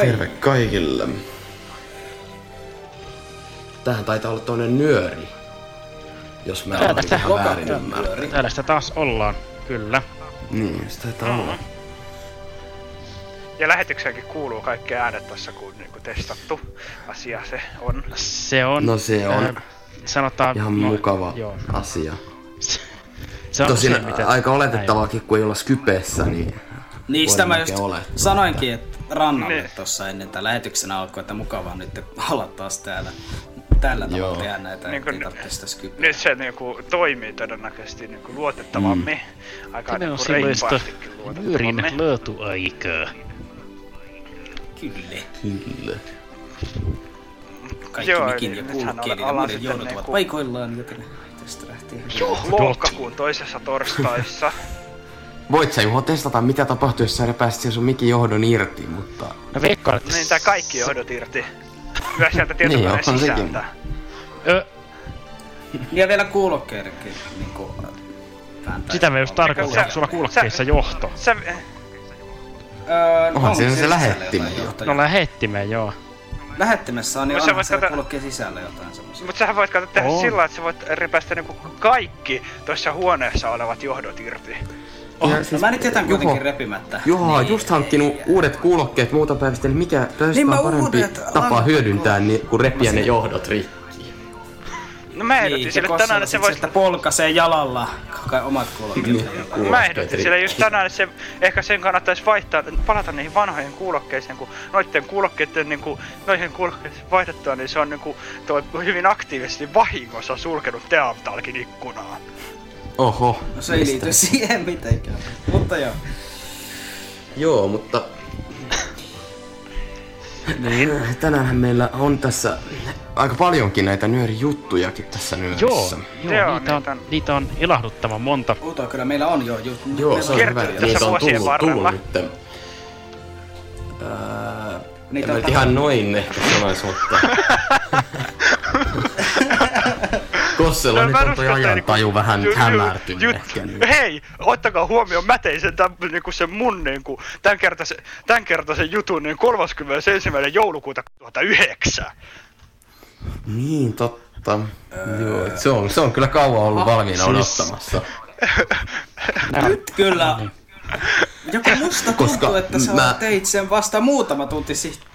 Terve kaikille. Tähän taitaa olla toinen nyöri. Jos mä olen ihan väärin ymmärtänyt. Täällä sitä taas ollaan. Kyllä. Niin, sitä taitaa olla. Ja lähetykseenkin kuuluu kaikki äänet tässä, kun niinku testattu asia se on. Se on... No se on. äh, sanotaan... Ihan no, mukava Joo. asia. Se on Tosin se, miten- aika oletettavaakin, kun ei olla Skypeessä, niin Niin sitä mä just olettaa. sanoinkin, että rannalle Niin. tossa ennen tämän lähetyksen alkoi, että mukavaa nyt olla taas täällä. Tällä tavalla Joo. tehdä näitä, Niin niin sitä skypää. Nyt se niinku toimii todennäköisesti niinku luotettavammin. Aika Tämä on niinku sellaista reippaastikin nyörin luotettavammin. laatuaikaa. Kyllä. kyllä. Kaikki Joo, mikin eli ja kuulokkeiden ja muiden joudut ovat niinku- paikoillaan, joten tästä lähtien. Lokakuun toisessa torstaissa. Voit sä Juho testata, mitä tapahtuu, jos sä repäisit sen sun mikin johdon irti, mutta... No veikkaan, että... niin tää kaikki johdot irti. Myös sieltä tietokoneen Niin, sisältä. Ö, Ja vielä kuulokkeidenkin niinku vääntää. sitä me just tarkoitan, Sä- onko sulla kuulokkeissa johto. Sä, Öö, Onhan siinä se lähettimen jotain jo. johtajaa? No lähettimeen, joo. Lähettimessä on, niin No sä onhan siellä kato- kuulokkeen sisällä jotain semmosia. Mutta sähän voit kato tehdä On. sillä että sä voit repäistä niinku kaikki tuossa huoneessa olevat johdot irti. Ja No mä nyt jätän Juho- kuitenkin repimättä. Juho on Niin, just hankkinut ei- uudet kuulokkeet muuta päivästä, niin mikä Niin mä on parempi uudet tapa hyödyntää, niin, kuin repiä ne sin- johdot rikki. No mä ehdotin Niin, sille tänään, että se Kossalla voit... sit sitä polkaisee jalalla kai omat kuulokkeet. Niin. jalalla. Mä ehdotin sille just tänään, että se, ehkä sen kannattaisi vaihtaa, palata niihin vanhoihin kuulokkeisiin, kun noitten kuulokkeiden niinku, noihin kuulokkeisiin vaihdettua, niin se on niinku toi hyvin aktiivisesti vahingossa sulkenut Teamtalkin ikkunaa. Oho. No se ei liity siihen mitenkään. Mutta joo. Joo, mutta Niin. tänäänhän meillä on tässä aika paljonkin näitä nyörijuttujakin tässä nyörissä. joo Joo, niitä, on, niitä on- niitä on ilahduttavan monta. Puhutaan kyllä, meillä on jo juttu. Joo, se on hyvä. tässä Niitä on tullut, varrella. tullut nyt. Öö, Niitä en on nyt ihan noin ehkä sanois, mutta... Kossella No, nyt on toi ajantaju niinku- vähän ju- ju- hämärtynyt ju- ehkä. Niin. Hei, ottakaa huomioon, mä tein sen, tämän, niinku sen mun niinku, tämänkertaisen, tämänkertaisen jutun niin 31. joulukuuta 2009. Niin, totta. Joo, et se on, se on kyllä kauan ollut valmiina siis- odottamassa. Nyt kyllä. Joku musta tuntuu, Koska että sä mä- teit sen vasta muutama tunti sitten.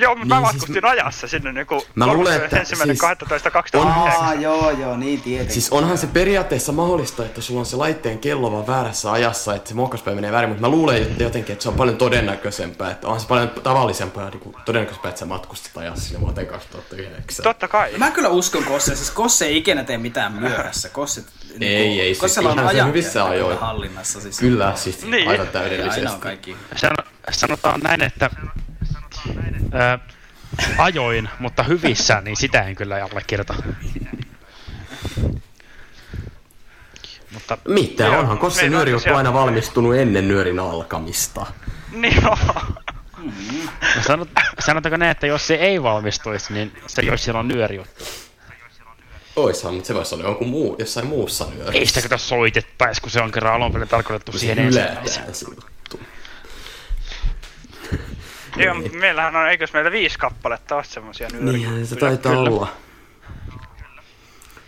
Joo, mutta mä Niin, siis matkustin mä- ajassa sinne niinku Mä luulen, että ensimmäinen siis- 12.2009. Aa, joo, joo, niin tietenkin. Siis onhan se periaatteessa mahdollista, että sulla on se laitteen kello vaan väärässä ajassa, että se muokkauspäivä menee väärin, mutta mä luulen että jotenkin, että se on paljon todennäköisempää, että onhan se paljon tavallisempaa, niin kuin todennäköisempää, että sä matkustat ajassa sinne vuoteen 2009. Totta kai. Mä kyllä uskon Kosse, siis Kosse ei ikinä tee mitään myöhässä. Kosse, Ei, ei, siis Kossella on ihan se ajat hyvissä kyllä ajoin. hallinnassa. Siis Kyllä, siis Niin. aivan Ja täydellisesti. aina on kaikki. Sano, sanotaan näin, että ää, ajoin, mutta hyvissä, niin sitä en kyllä allekirjoita. Mutta Mitä? Joo, Onhan on nyöri tosiaan- aina valmistunut ennen nyörin alkamista. Niin on. no sanot, sanotaanko näin, että jos se ei valmistuisi, niin se ei olisi silloin nyöri juttu. Oishan, mutta se voisi olla jonkun muu, jossain muussa nyörissä. Ei sitä kato soitettaisi, kun se on kerran alun perin tarkoitettu siihen ensimmäiseen. Yletään se juttu. Joo, meillähän on, eikös meillä viisi kappaletta ole semmosia Niinhän se nyörijuttuja? taitaa Kyllä. olla.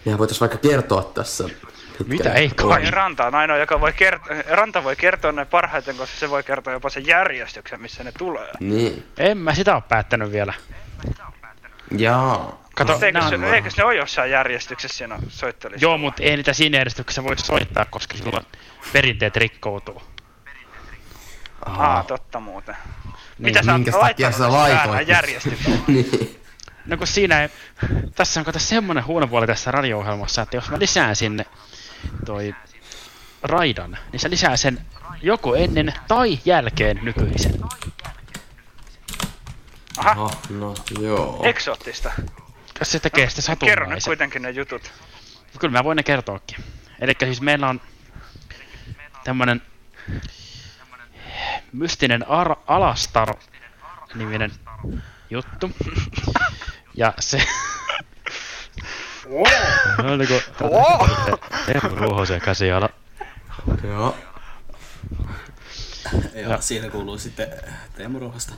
Ja voitais vaikka kertoa tässä. Mitä? Ei kai. Niin Ranta on ainoa, joka voi kertoa, Ranta voi kertoa ne parhaiten, koska se voi kertoa jopa sen järjestyksen, missä ne tulee. Niin. En mä sitä ole päättänyt vielä. Jaa. Kato, Eikö, nää se, eikös ne ole jossain järjestyksessä siinä soittelissa? Joo, mutta ei niitä siinä järjestyksessä voi soittaa, koska silloin perinteet rikkoutuu. Aa, totta muuten. Mitä sä oot laittanut sä laitoit? järjestykseen? niin. No kun siinä ei, tässä on kato semmonen huono puoli tässä radio-ohjelmassa, että jos mä lisään sinne toi raidan, niin se lisää sen joko ennen tai jälkeen nykyisen. Aha, Ah, no joo. eksoottista. Jos se tekee sitä Kerro nyt satunnaisen. kuitenkin ne jutut. Kyllä mä voin ne kertoakin. Eli siis meillä on tämmönen mystinen Ar- Alastar-niminen juttu. Ja se... No niinku... Teemu Ruohosen käsiala. Joo. Ja siitä kuuluu sitten Teemu Ruohosta.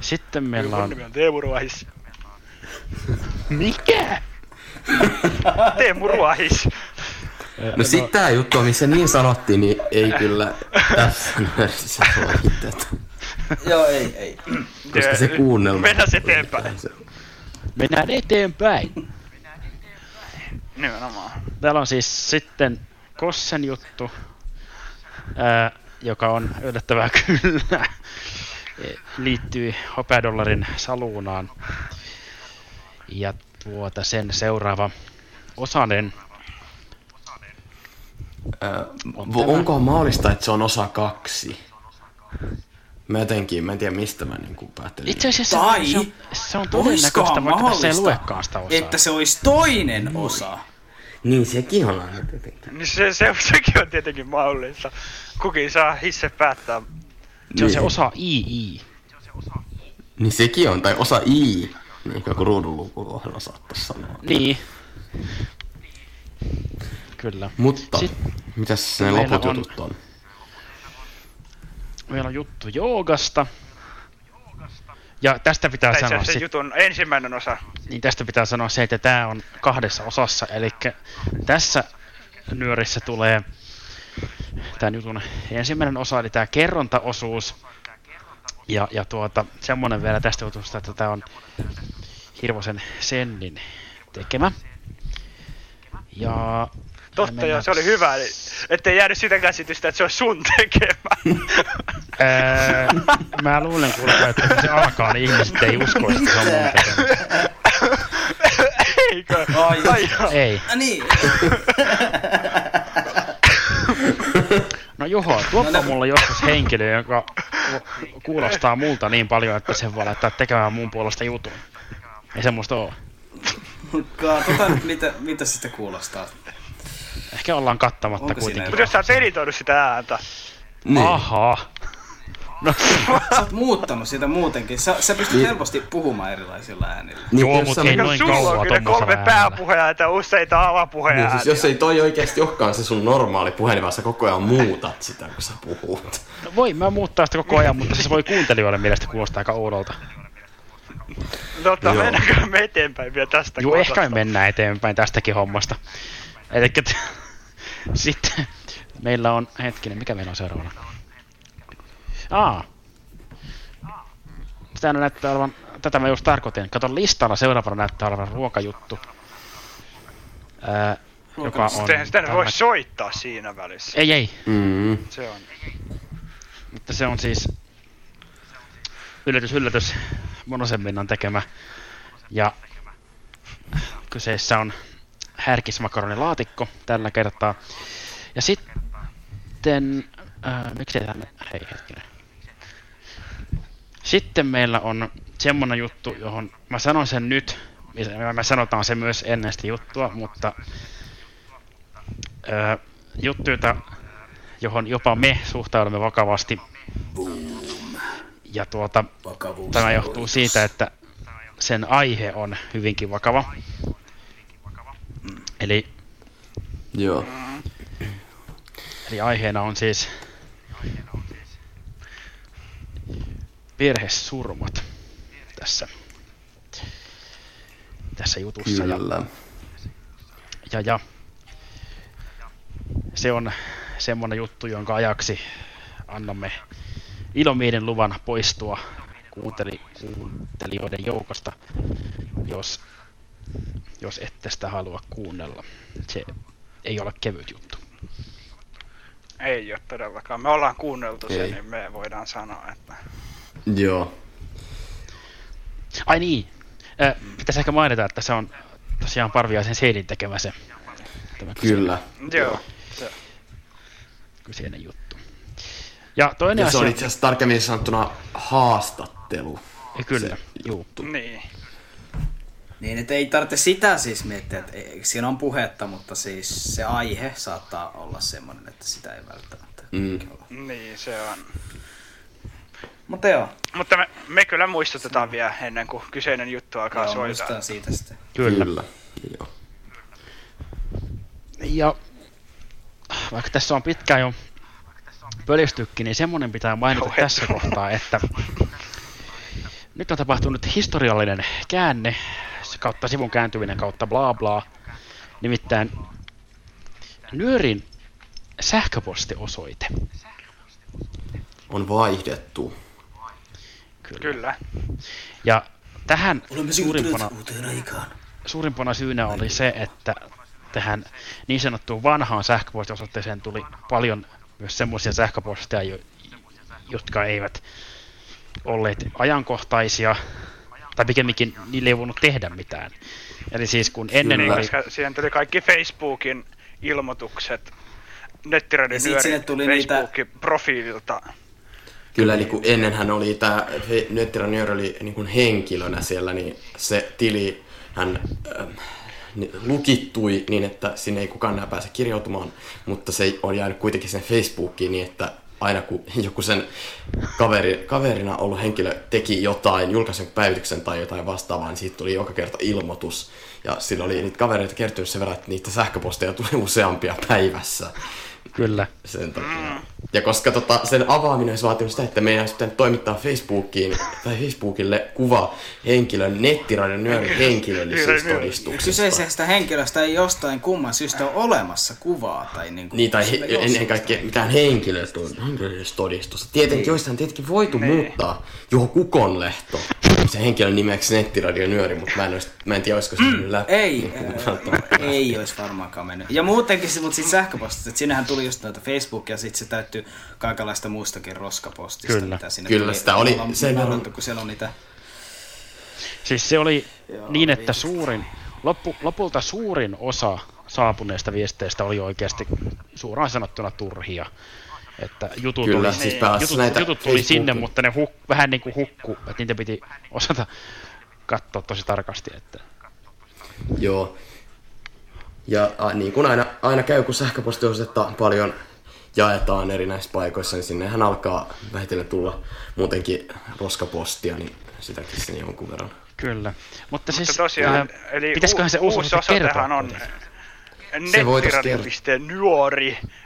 Sitten meillä on... nimi on Teemu Ruohis. Mikä? Teemu Ruohis. No sit tää juttu, missä niin sanottiin, niin ei kyllä tässä. Joo, ei, ei. Koska se kuunnelma... Mennään eteenpäin. Mennään eteenpäin. Nimenomaan. Täällä on siis sitten Kossen juttu, ää, joka on yllättävää kyllä. E, Liittyy hopeadollarin saluunaan. Ja tuota sen seuraava osanen. Ää, On vo- tämä. onkohan mahdollista, että se on osa kaksi? Mä jotenkin, mä en tiedä mistä mä niinku päättelin. Itse asiassa Tai se on, se on todennäköistä, vaikka tässä ei luekaan sitä osaa. että se olisi toinen osa. Niin, sekin on aina tietenkin. Niin se, se, sekin on tietenkin mahdollista. Kukin saa hisse päättää. se on se Niin. osa II. Niin sekin on, tai osa I, niin kuin ruudunlukuohjelma saattaisi sanoa. Niin. Kyllä. Mutta, Sit- mitäs ne meillä loput on- jutut on? Meillä on juttu joogasta. Ja tästä pitää Tai se sanoa se sit, jutun ensimmäinen osa. niin tästä pitää sanoa se, että tämä on kahdessa osassa. Eli tässä nyörissä tulee tämän jutun ensimmäinen osa, eli tämä kerrontaosuus. Ja, ja tuota, semmonen vielä tästä jutusta, että tämä on Hirvosen Sennin tekemä. Ja Totta joo, se oli hyvä. Ettei jäänyt sitä käsitystä, että se on sun tekemä. Ää, mä luulen kuule, että kun se alkaa, niin ihmiset ei usko, että se on mun tekemä. Eikö? Ai, Ai, joo. Ei. Niin. No Juho, tuoppa mulle joskus henkilö, joka ku- kuulostaa multa niin paljon, että se voi laittaa tekemään mun puolesta jutun. Ei semmoista oo. Katsotaan nyt, mitä, mitä sitten kuulostaa. Ehkä ollaan kattamatta Onko siinä kuitenkin. Mutta jos sä oot editoinut sitä ääntä. Niin. Aha. No, Sä oot muuttanut sitä muutenkin. Sä, sä pystyt Niin. helposti puhumaan erilaisilla äänillä. Niin, Joo, jos mut sä- ei No noin sulla kauan on kyllä kolme äänellä. pääpuheenääntä ja useita Niin, alapuheenääntä. siis jos ei toi oikeesti olekaan se sun normaali puhe, niin vaan sä koko ajan muutat sitä, kun sä puhut. no voi mä muuttaa sitä koko ajan, mutta se voi kuuntelijoille mielestä kuulostaa aika oudolta. Totta, Joo. mennäänkö me eteenpäin vielä tästä Joo, kohdasta? ehkä me mennään eteenpäin tästäkin hommasta. Eli sitten meillä on, hetkinen, mikä meillä on seuraavana? Aa. Sitä näyttää olevan, tätä mä just tarkoitin. Kato listalla seuraavana näyttää olevan ruokajuttu. Ää, joka on... Sitten sitä ne voi tällä- soittaa siinä välissä. Ei, ei. Mm. Se on. Mutta se on siis yllätys, yllätys Monosemminnan tekemä. Ja kyseessä on härkismakaronilaatikko tällä kertaa. Ja sitten, äh, miksei tänne, hei hetkinen. Sitten meillä on semmonen juttu, johon mä sanon sen nyt, me sanotaan se myös ennen sitä juttua, mutta äh, juttu, jota, johon jopa me suhtaudumme vakavasti. Ja tuota, Vakavuus. Tämä johtuu siitä, että sen aihe on hyvinkin vakava. Eli, Joo. eli aiheena on siis perhesurmat tässä, tässä jutussa. Ja, Kyllä. ja, ja se on semmonen juttu, jonka ajaksi annamme ilomielen luvan poistua kuunteli, kuuntelijoiden joukosta, jos, jos ette sitä halua kuunnella. Se ei ole kevyt juttu. Ei ole todellakaan. Me ollaan kuunneltu sen, Ei. niin me voidaan sanoa, että... Joo. Ai niin, äh, pitäisi ehkä mainita, että se on tosiaan Parviaisen Seidin tekemä se. Tämä Kyllä. Joo. kyseinen juttu. Ja toinen Ja se asia... on itse asiassa tarkemmin sanottuna haastattelu. Ja kyllä, se juu. Niin. Niin, että ei tarvitse sitä siis miettiä, että ei- siinä on puhetta, mutta siis se aihe saattaa olla semmoinen, että sitä ei välttämättä. Mm. Niin, se on. Mutta joo, Mutta me, me kyllä muistutetaan vielä ennen kuin kyseinen juttu alkaa joo soittaa. muistetaan siitä sitten. Kyllä. Kyllä. Joo. Ja vaikka tässä on pitkään jo pölistykki, niin semmoinen pitää mainita Joo, tässä kohtaa, että nyt on tapahtunut historiallinen käänne kautta sivun kääntyminen kautta bla bla. Nimittäin Nyörin sähköpostiosoite. On vaihdettu. Kyllä. Kyllä. Ja tähän Olemme suurimpana, aikaan. suurimpana syynä oli se, että tähän niin sanottuun vanhaan sähköpostiosoitteeseen tuli paljon myös semmoisia sähköposteja, jo- jotka eivät olleet ajankohtaisia, tai pikemminkin niille ei voinut tehdä mitään. Eli siis kun ennen Niin, oli... koska siihen tuli kaikki Facebookin ilmoitukset nyöri tuli niitä- Facebookin profiililta. Kyllä, niin kuin ennenhän oli tämä Nettiranier oli niin kuin henkilönä siellä, niin se tili hän ähm, lukittui niin, että sinne ei kukaan enää pääse kirjautumaan, mutta se on jäänyt kuitenkin sen Facebookiin niin, että aina kun joku sen kaveri, kaverina ollut henkilö teki jotain, julkaisen päivityksen tai jotain vastaavaa, niin siitä tuli joka kerta ilmoitus. Ja sillä oli niitä kavereita kertynyt sen verran, että niitä sähköposteja tuli useampia päivässä Kyllä. sen takia. Ja koska tota, sen avaaminen olisi vaatinut sitä, että meidän olisi pitänyt toimittaa Facebookiin tai Facebookille kuva henkilön, nettiradion nyörin henkilöllisistä todistuksista. Kyseisestä henkilöstä ei jostain kumman syystä ole olemassa kuvaa. Tai niinku, Niin, tai he, ennen kaikkea mitään henkilöllisyystodistusta. Tietenkin, niin. joissain tietenkin voitu Niin. muuttaa Juho Kukonlehto se henkilön nimeksi nettiradion nyöri, mutta mä en, olisi, mä en tiedä, olisiko se mennyt läpi. Ei, Niin ei olisi varmaankaan mennyt. Ja muutenkin, se- mutta sitten sähköpostit, että sinnehän tuli just noita Facebook ja sitten se täyttyy kaikenlaista muustakin roskapostista, Kyllä. mitä sinne Kyllä, tuli. sitä oli Ollaan sen verran- naurattu, kun siellä on niitä Siis se oli Joo, niin, että viimeistä. suurin, loppu, lopulta suurin osa saapuneista viesteistä oli oikeasti suoraan sanottuna turhia. Että jutut, Kyllä, oli, siis pääasiassa jutut, näitä jutut tuli sinne, mutta ne huk, vähän niin kuin hukku, että niitä piti osata katsoa tosi tarkasti. Että... Joo. Ja a, niin kuin aina, aina käy, kun sähköpostiosetta paljon jaetaan erinäisissä paikoissa, niin sinnehän alkaa vähitellen tulla muutenkin roskapostia, niin sitäkin sinne jonkun verran. Kyllä. Mutta siis, Mutta tosiaan, ää, eli pitäisiköhän se uusi, uusi osoite osoitehan kertoa? on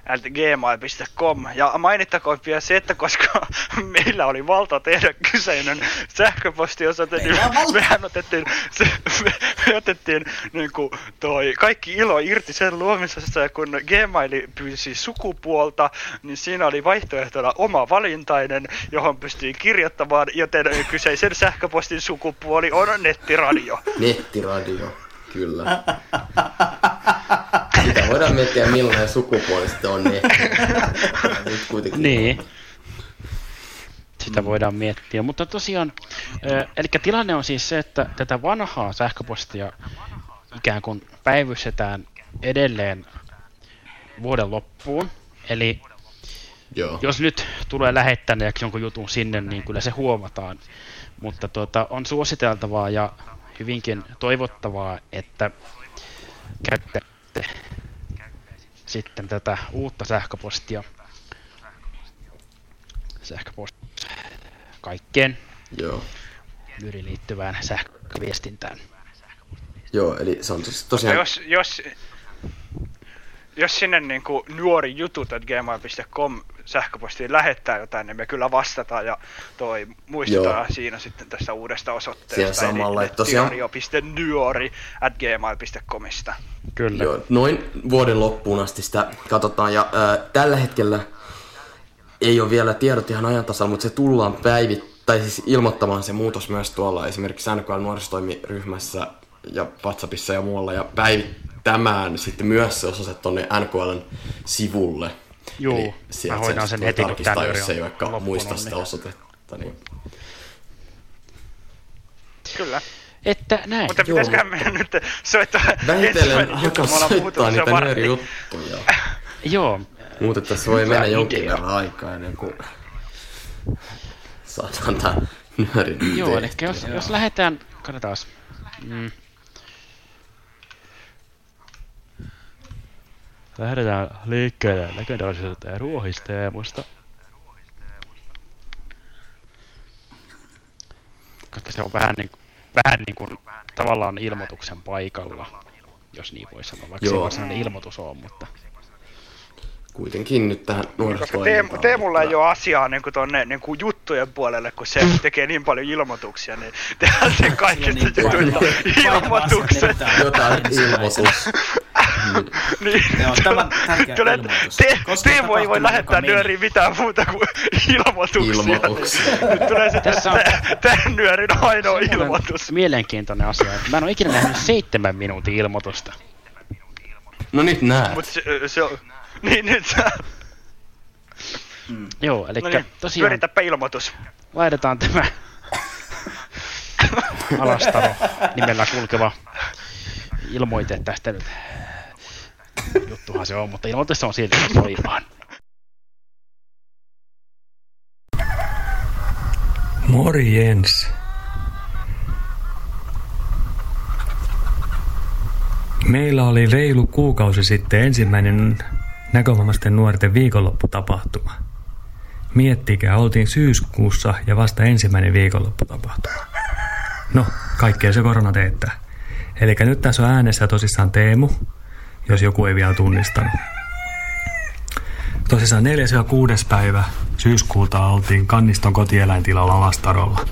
at gmail.com. Ja mainittakoon vielä se, että koska meillä oli valta tehdä kyseinen sähköpostiosoite, niin mehän otettiin, se, me, me otettiin niin kuin toi kaikki ilo irti sen luomisesta, ja kun Gmail pyysi sukupuolta, niin siinä oli vaihtoehtona oma valintainen, johon pystyi kirjoittamaan, joten kyseisen sähköpostin sukupuoli on nettiradio. Nettiradio, kyllä. Sitä voidaan miettiä, millainen sukupuoli sitten on niin. Nyt kuitenkin. Niin. Sitä voidaan miettiä. Mutta tosiaan, eli tilanne on siis se, että tätä vanhaa sähköpostia ikään kuin päivystetään edelleen vuoden loppuun. Eli Joo. jos nyt tulee lähettäneeksi jonkun jutun sinne, niin kyllä se huomataan. Mutta tuota, on suositeltavaa ja hyvinkin toivottavaa, että käyttätte sitten tätä uutta sähköpostia sähköpostia kaikkeen Joo. yri liittyvään sähköviestintään. Joo, eli se on siis tosiaan... jos, jos, jos sinne niin kuin nuori jutut gmail.com sähköpostiin lähettää jotain, niin me kyllä vastataan ja toi muistetaan Joo. siinä sitten tästä uudesta osoitteesta. Siellä samalla, että tosiaan- at gmail.comista. Kyllä. Joo, noin vuoden loppuun asti sitä katsotaan. Ja ää, tällä hetkellä ei ole vielä tiedot ihan ajan tasalla, mutta se tullaan päivit tai siis ilmoittamaan se muutos myös tuolla esimerkiksi NKL nuorisotoimiryhmässä ja WhatsAppissa ja muualla ja päivittämään sitten myös se osoite tuonne NKLn sivulle. Juu, Eli mä hoidan se sen heti, kun tarkistaa, tää jos ei on vaikka muista niin- sitä osoitetta. Niin. Kyllä. Että näin. Mutta Joo, pitäisiköhän meidän nyt soittaa Vähitellen ensimmäinen juttu, alkaa soittaa se niitä vartti. nyörijuttuja. Joo, Mutta tässä voi mennä jonkin verran aikaa ennen kuin saadaan tää nyöri joo eli jos, jos lähdetään, katsotaan. Mm. Lähdetään liikkeelle legendaarisesta ruohisteemusta. Koska se on vähän niin, vähän niin kuin tavallaan ilmoituksen paikalla, jos niin voi sanoa, vaikka se ei Joo. varsinainen ilmoitus ole, mutta Kuitenkin nyt tähän Koska Teemu, nuorisotoimintaan. Teemulla ei ole asiaa niin kuin tonne niin kuin juttujen puolelle, kun se tekee niin paljon ilmoituksia, niin tehdään sen kaikista Niin, jutuista ilmoitukset. Jotain ilmoitus. Niin. Joo, tämä tärkeä Kyllä, ilmoitus. Te, Koska Teemu ei voi lähettää nyöriin mitään muuta kuin ilmoituksia. Ilmoituksia. Nyt tulee sitten Tässä on- tämän nyörin ainoa ilmoitus. mielenkiintoinen asia, että mä en ole ikinä nähnyt seitsemän minuutin ilmoitusta. No nyt näet. Mut se, se on... Niin nyt sä... Joo, eli No niin, tosiaan pyöritäpä ilmoitus. laitetaan tämä Alastaro nimellä kulkeva ilmoite tästä nyt. Juttuhan se on, mutta ilmoitus on silti voimaan. Morjens. Meillä oli reilu kuukausi sitten ensimmäinen näkövammaisten nuorten viikonlopputapahtuma. Miettikää, oltiin syyskuussa ja vasta ensimmäinen viikonlopputapahtuma. No, kaikkea se korona teettää. Eli nyt tässä on äänessä tosissaan Teemu, jos joku ei vielä tunnistanut. Tosissaan 4. ja 6. päivä syyskuuta oltiin Kanniston kotieläintilalla Alastarolla.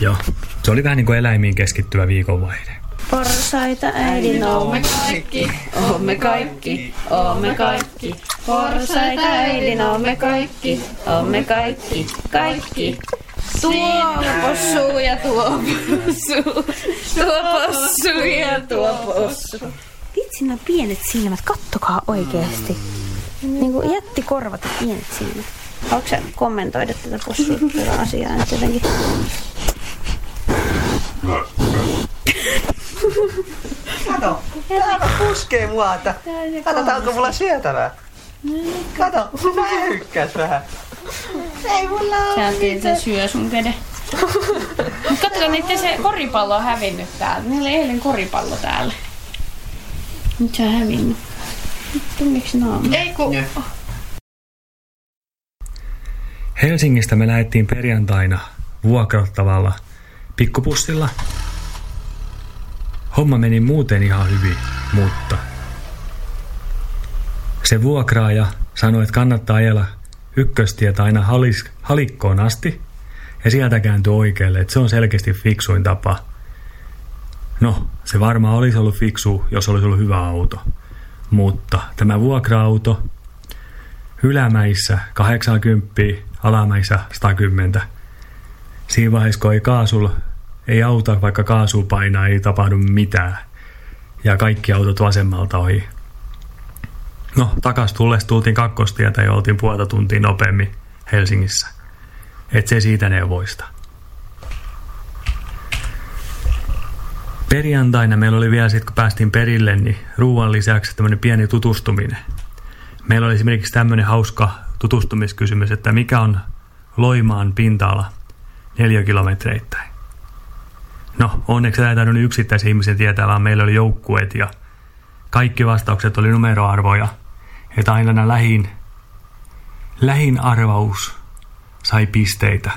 Joo, se oli vähän niin kuin eläimiin keskittyvä viikonvaihde. Porsaita äidin oomme kaikki, oomme kaikki, oomme kaikki. Porsaita äidin oomme kaikki, oomme kaikki, kaikki. Tuo possu ja tuo possu, tuo possu ja tuo possu. Vitsi, nämä pienet silmät, kattokaa oikeesti. Niinku jättikorvat ja pienet silmät. Haluatko sä kommentoida tätä possua tätä asiaa nyt jotenkin? Kato, täällä puskee muata. Kato, onko mulla syötävää. Kato, mä hykkäs vähän. Ei mulla ajattelit, että se syö sun käden. Mut katsokaa, niitten se koripallo on hävinnyt täältä. Niillä oli eilen koripallo täällä. Nyt se on hävinnyt. Miksi naama? Ei ku... Helsingistä me lähdettiin perjantaina vuokrattavalla pikkupussilla. Homma meni muuten ihan hyvin, mutta se vuokraaja sanoi, että kannattaa ajella ykköstietä aina halis, halikkoon asti ja sieltä kääntyä oikealle, että se on selkeästi fiksuin tapa. No, se varmaan olisi ollut fiksu, jos olisi ollut hyvä auto. Mutta tämä vuokra-auto ylämäissä 80, alamäissä 110. Siinä vaiheessa, kun ei kaasulla, ei auta, vaikka kaasu painaa, ei tapahdu mitään. Ja kaikki autot vasemmalta ohi. No, takas tullessa tultiin kakkostietä ja oltiin puolta tuntia nopeammin Helsingissä. Et se siitä neuvoista. Perjantaina meillä oli vielä sitten, kun päästiin perille, niin ruoan lisäksi tämmöinen pieni tutustuminen. Meillä oli esimerkiksi tämmöinen hauska tutustumiskysymys, että mikä on Loimaan pinta-ala neliökilometreittäin. No, onneksi tämä ei tarvinnut yksittäisen ihmisen tietää, vaan meillä oli joukkueet ja kaikki vastaukset oli numeroarvoja. Että aina lähin, lähin arvaus sai pisteitä.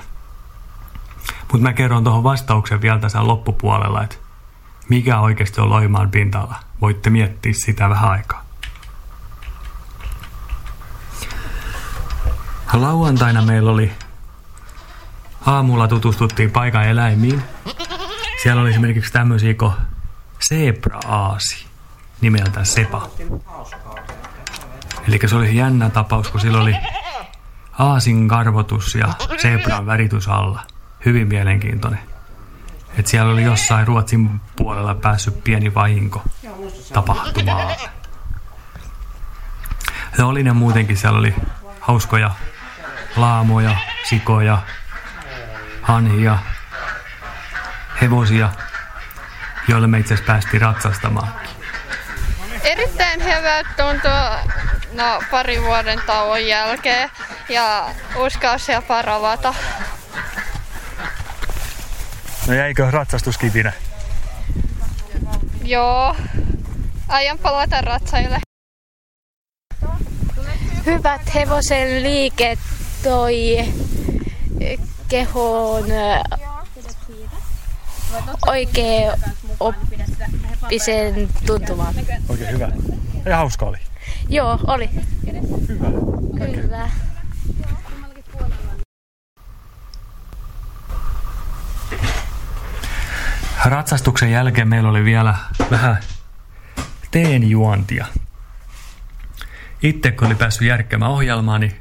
Mutta mä kerron tuohon vastauksen vielä tässä loppupuolella, että mikä oikeasti on Loimaan pinta-ala. Voitte miettiä sitä vähän aikaa. Lauantaina meillä oli aamulla tutustuttiin paikan eläimiin. Siellä oli esimerkiksi tämmöisiä kuin zebra-aasi nimeltä Sepa. Eli se oli jännä tapaus, kun sillä oli aasin karvotus ja zebran väritys alla. Hyvin mielenkiintoinen. Et siellä oli jossain Ruotsin puolella päässyt pieni vahinko tapahtumaan. Ja oli ne muutenkin, siellä oli hauskoja laamoja, sikoja, hanhia, hevosia, joille me itse asiassa päästiin ratsastamaan. Erittäin hyvä tuntuu no, pari vuoden tauon jälkeen ja uskalsi jopa ravata. No jäikö ratsastuskivinä? Joo, aion palata ratsaille. Hyvät hevosen liike toi kehon oikein oppisen tuntumaan. Oikein hyvä. Ja hauska oli. Joo, oli. Hyvä. Kyllä. Ratsastuksen jälkeen meillä oli vielä vähän teen juontia. Itse kun oli päässyt järkkäämään ohjelmaa, niin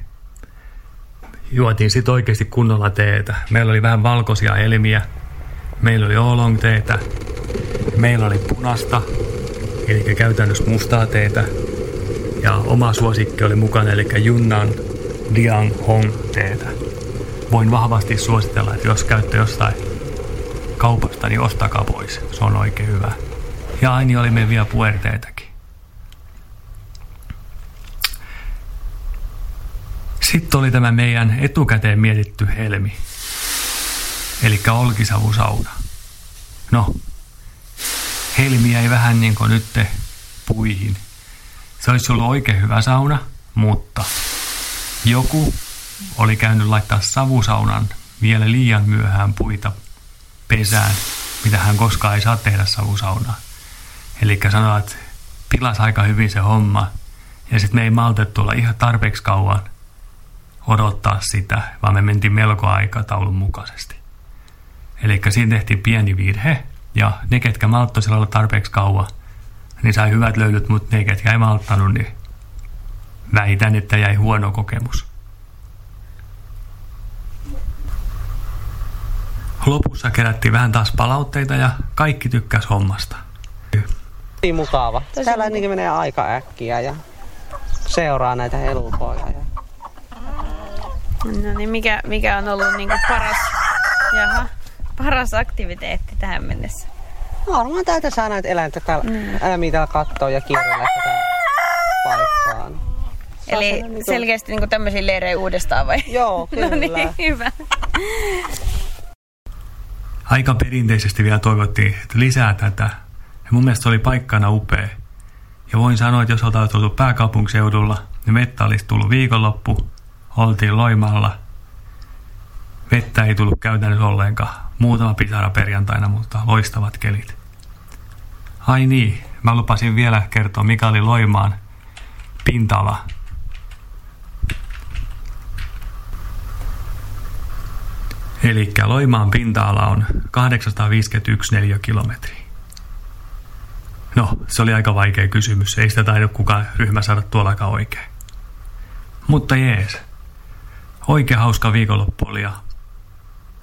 juotiin sitten oikeasti kunnolla teetä. Meillä oli vähän valkoisia elmiä, meillä oli oolong teetä, meillä oli punasta, eli käytännössä mustaa teetä, ja oma suosikki oli mukana, eli Yunnan Diang Hong teetä. Voin vahvasti suositella, että jos käytte jostain kaupasta, niin ostakaa pois. Se on oikein hyvä. Ja aini oli meillä vielä puerteetäkin. Sitten oli tämä meidän etukäteen mietitty helmi. Eli olkisavusauna. No, helmi jäi vähän niin kuin nyt puihin. Se olisi ollut oikein hyvä sauna, mutta joku oli käynyt laittaa savusaunan vielä liian myöhään puita pesään, mitä hän koskaan ei saa tehdä savusaunaa. Eli sanoi, että pilas aika hyvin se homma. Ja sitten me ei maltettu olla ihan tarpeeksi kauan odottaa sitä, vaan me mentiin melko aikataulun mukaisesti. Eli siinä tehtiin pieni virhe, ja ne, ketkä malttoi olla tarpeeksi kauan, niin sai hyvät löydyt, mutta ne, ketkä ei malttanut, niin väitän, että jäi huono kokemus. Lopussa kerättiin vähän taas palautteita ja kaikki tykkäs hommasta. Niin mukava. Täällä niin menee aika äkkiä ja seuraa näitä elukoita. Ja... No niin, mikä, mikä on ollut niin paras, jaha, paras aktiviteetti tähän mennessä? No, varmaan täältä saa näitä eläintä täällä, mm. eläimiä katsoa ja kierrellä tätä paikkaan. Eli niin kuin... selkeästi niin tämmöisiä leirejä uudestaan vai? Joo, kyllä. no niin, hyvä. Aika perinteisesti vielä toivottiin, että lisää tätä. Ja mun mielestä se oli paikkana upea. Ja voin sanoa, että jos oltaisiin tullut pääkaupunkiseudulla, niin vettä olisi tullut viikonloppu, oltiin Loimalla. Vettä ei tullut käytännössä ollenkaan. Muutama pisara perjantaina, mutta loistavat kelit. Ai niin, mä lupasin vielä kertoa, mikä oli Loimaan pintala. Eli Loimaan pinta-ala on 851 neliökilometriä. No, se oli aika vaikea kysymys. Ei sitä taida kukaan ryhmä saada tuollakaan oikein. Mutta jees. Oikein hauska viikonloppu oli ja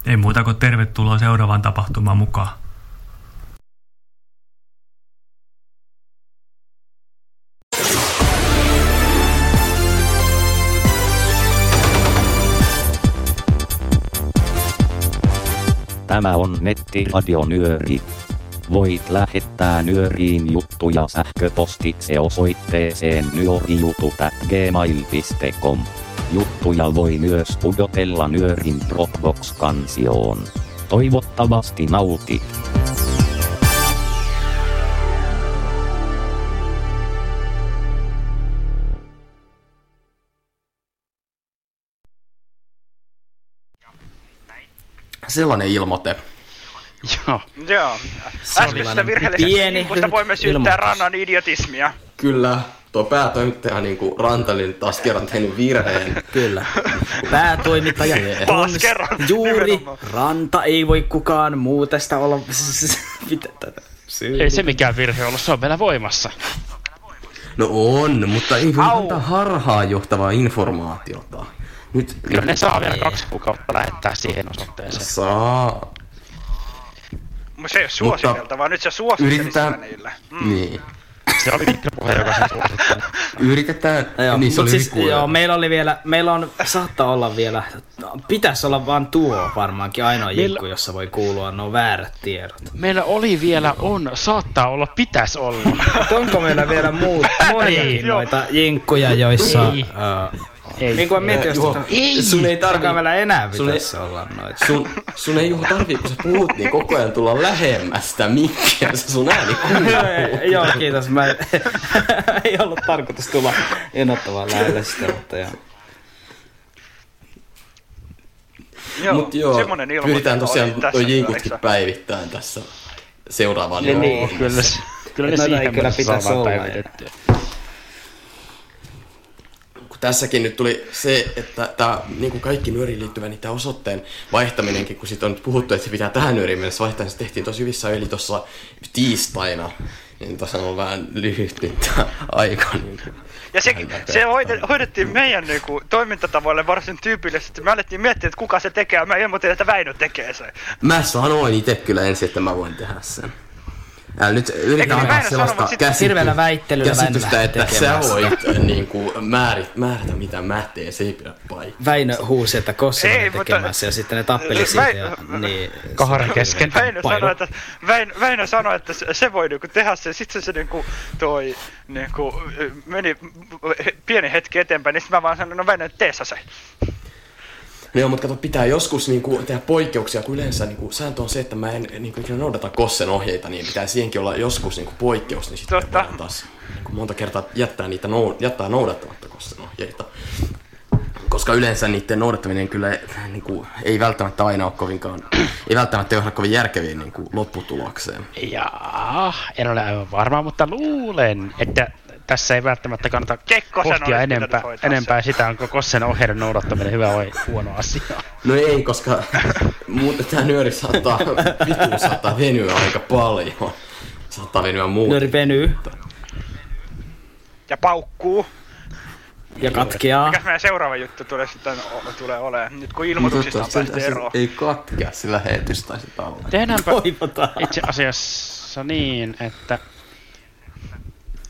ei muuta kuin tervetuloa seuraavaan tapahtumaan mukaan. Tämä on nettiradionyöri. Voit lähettää nyöriin juttuja sähköpostitse osoitteeseen nyorijutu.gmail.com. Juttuja voi myös pudotella nyörin Dropbox-kansioon. Toivottavasti nautit. Sellainen ilmoite. Joo. Joo. Äskeisestä virheellisestä pieni voimme syyttää ilmoitus. rannan idiotismia. Kyllä, tuo päätoimittaja niin Rantalin taas kerran tehnyt virheen. Kyllä. Päätoimittaja Taas on kerran, juuri nimenomaan. Ranta. Ei voi kukaan muu tästä olla... Ei se mikään virhe ollut, se on vielä voimassa. No on, mutta ei voi Au. antaa harhaa johtavaa informaatiota. Nyt Kyllä ne saa vielä kaksi kuukautta lähettää siihen osoitteeseen. saa. Mutta se ei ole suositeltavaa, nyt sä suosittelit Yritetään, niille. Mm. niin. Se oli pitkä puhe, joka sen suositteli. Yritetään. Joo, niin se oli siis, joo, meillä oli vielä, meillä on, saattaa olla vielä, pitäisi olla vaan tuo varmaankin ainoa Meillä- jinkku, jossa voi kuulua nuo väärät tiedot. Meillä oli vielä, on, saattaa olla, pitäisi olla. Onko meillä vielä muut, moniakin noita jinkkuja, joissa... Ei. Uh, Ei. niin kuin mietin, jos Juho, tota, sun ei Alkaa meillä enää sun ei- pitäisi olla noita. Sun, sun ei Juho tarvii, kun sä puhut, niin koko ajan tulla lähemmäs sitä mikkiä, se sun ääni kuuluu. Joo, kiitos. Mä ei ollut tarkoitus tulla enottamaan lähelle sitä, mutta joo. Joo, Mut joo, semmonen ilmoitus pyritään tosiaan tässä toi jinkutkin päivittäin tässä seuraavan Niin, niin, Kyllä, kyllä ne ei siihen kyllä pitäisi olla, päivitettyä. Tässäkin nyt tuli se, että tämä niin kuin kaikki nyöriin liittyvä, niin tämä osoitteen vaihtaminenkin, kun siitä on nyt puhuttu, että se pitää tähän nyöriin mennessä vaihtaa, niin se tehtiin tosi hyvissä eli tuossa tiistaina. Niin tuossa on vähän lyhyt nyt tää aika. Niin Ja se, se hoidettiin meidän niinku, toimintatavoille varsin tyypillisesti. Me alettiin miettiä, että kuka se tekee, ja mä ilmoitin, että Väinö tekee sen. Mä sanoin itse kyllä ensin, että mä voin tehdä sen. Älä nyt Eikö yritä niin antaa Väinö sellaista väittelyllä Väinö käsitystä, että sä voit niin kuin, määrit, määrätä mitä mä teen, se ei pidä paikkaa. Väinö huusi, että Kossi Ei, mutta- tekemässä ja sitten ne tappeli siitä. Ja, niin, Kahden kesken. Väinö sanoi, että, Väinö, Väinö sanoi, että se, se voi niinku tehdä sen. Sitten se niinku toi niinku, meni pieni hetki eteenpäin, niin sitten mä vaan sanoin, no Väinö, tee sä se. No joo, mutta kato, pitää joskus niinku tehdä poikkeuksia, kun yleensä niinku, sääntö on se, että mä en niinku, ikinä noudata Kossen ohjeita, niin pitää siihenkin olla joskus niinku, poikkeus, niin sitten Totta. voidaan taas niinku, monta kertaa jättää, niitä nou, jättää noudattamatta Kossen ohjeita. Koska yleensä niiden noudattaminen kyllä niinku, ei välttämättä aina ole kovinkaan, ei välttämättä johda kovin järkeviin niinku, lopputulokseen. Jaa, en ole aivan varma, mutta luulen, että tässä ei välttämättä kannata Kekko pohtia enempää, enempää sitä, onko Kossen ohjeiden noudattaminen hyvä vai huono asia. No ei, koska muuten tämä nyöri saattaa, saattaa venyä aika paljon. Saattaa venyä muuta. Nyöri venyy Ja paukkuu. ja katkeaa. Mikäs meidän seuraava juttu tulee sitten o- tulee olemaan? Nyt kun ilmoituksista on päästy eroon. Ei katkea, sillä lähetys taisi olla. Tehdäänpä Toivotaan. itse asiassa niin, että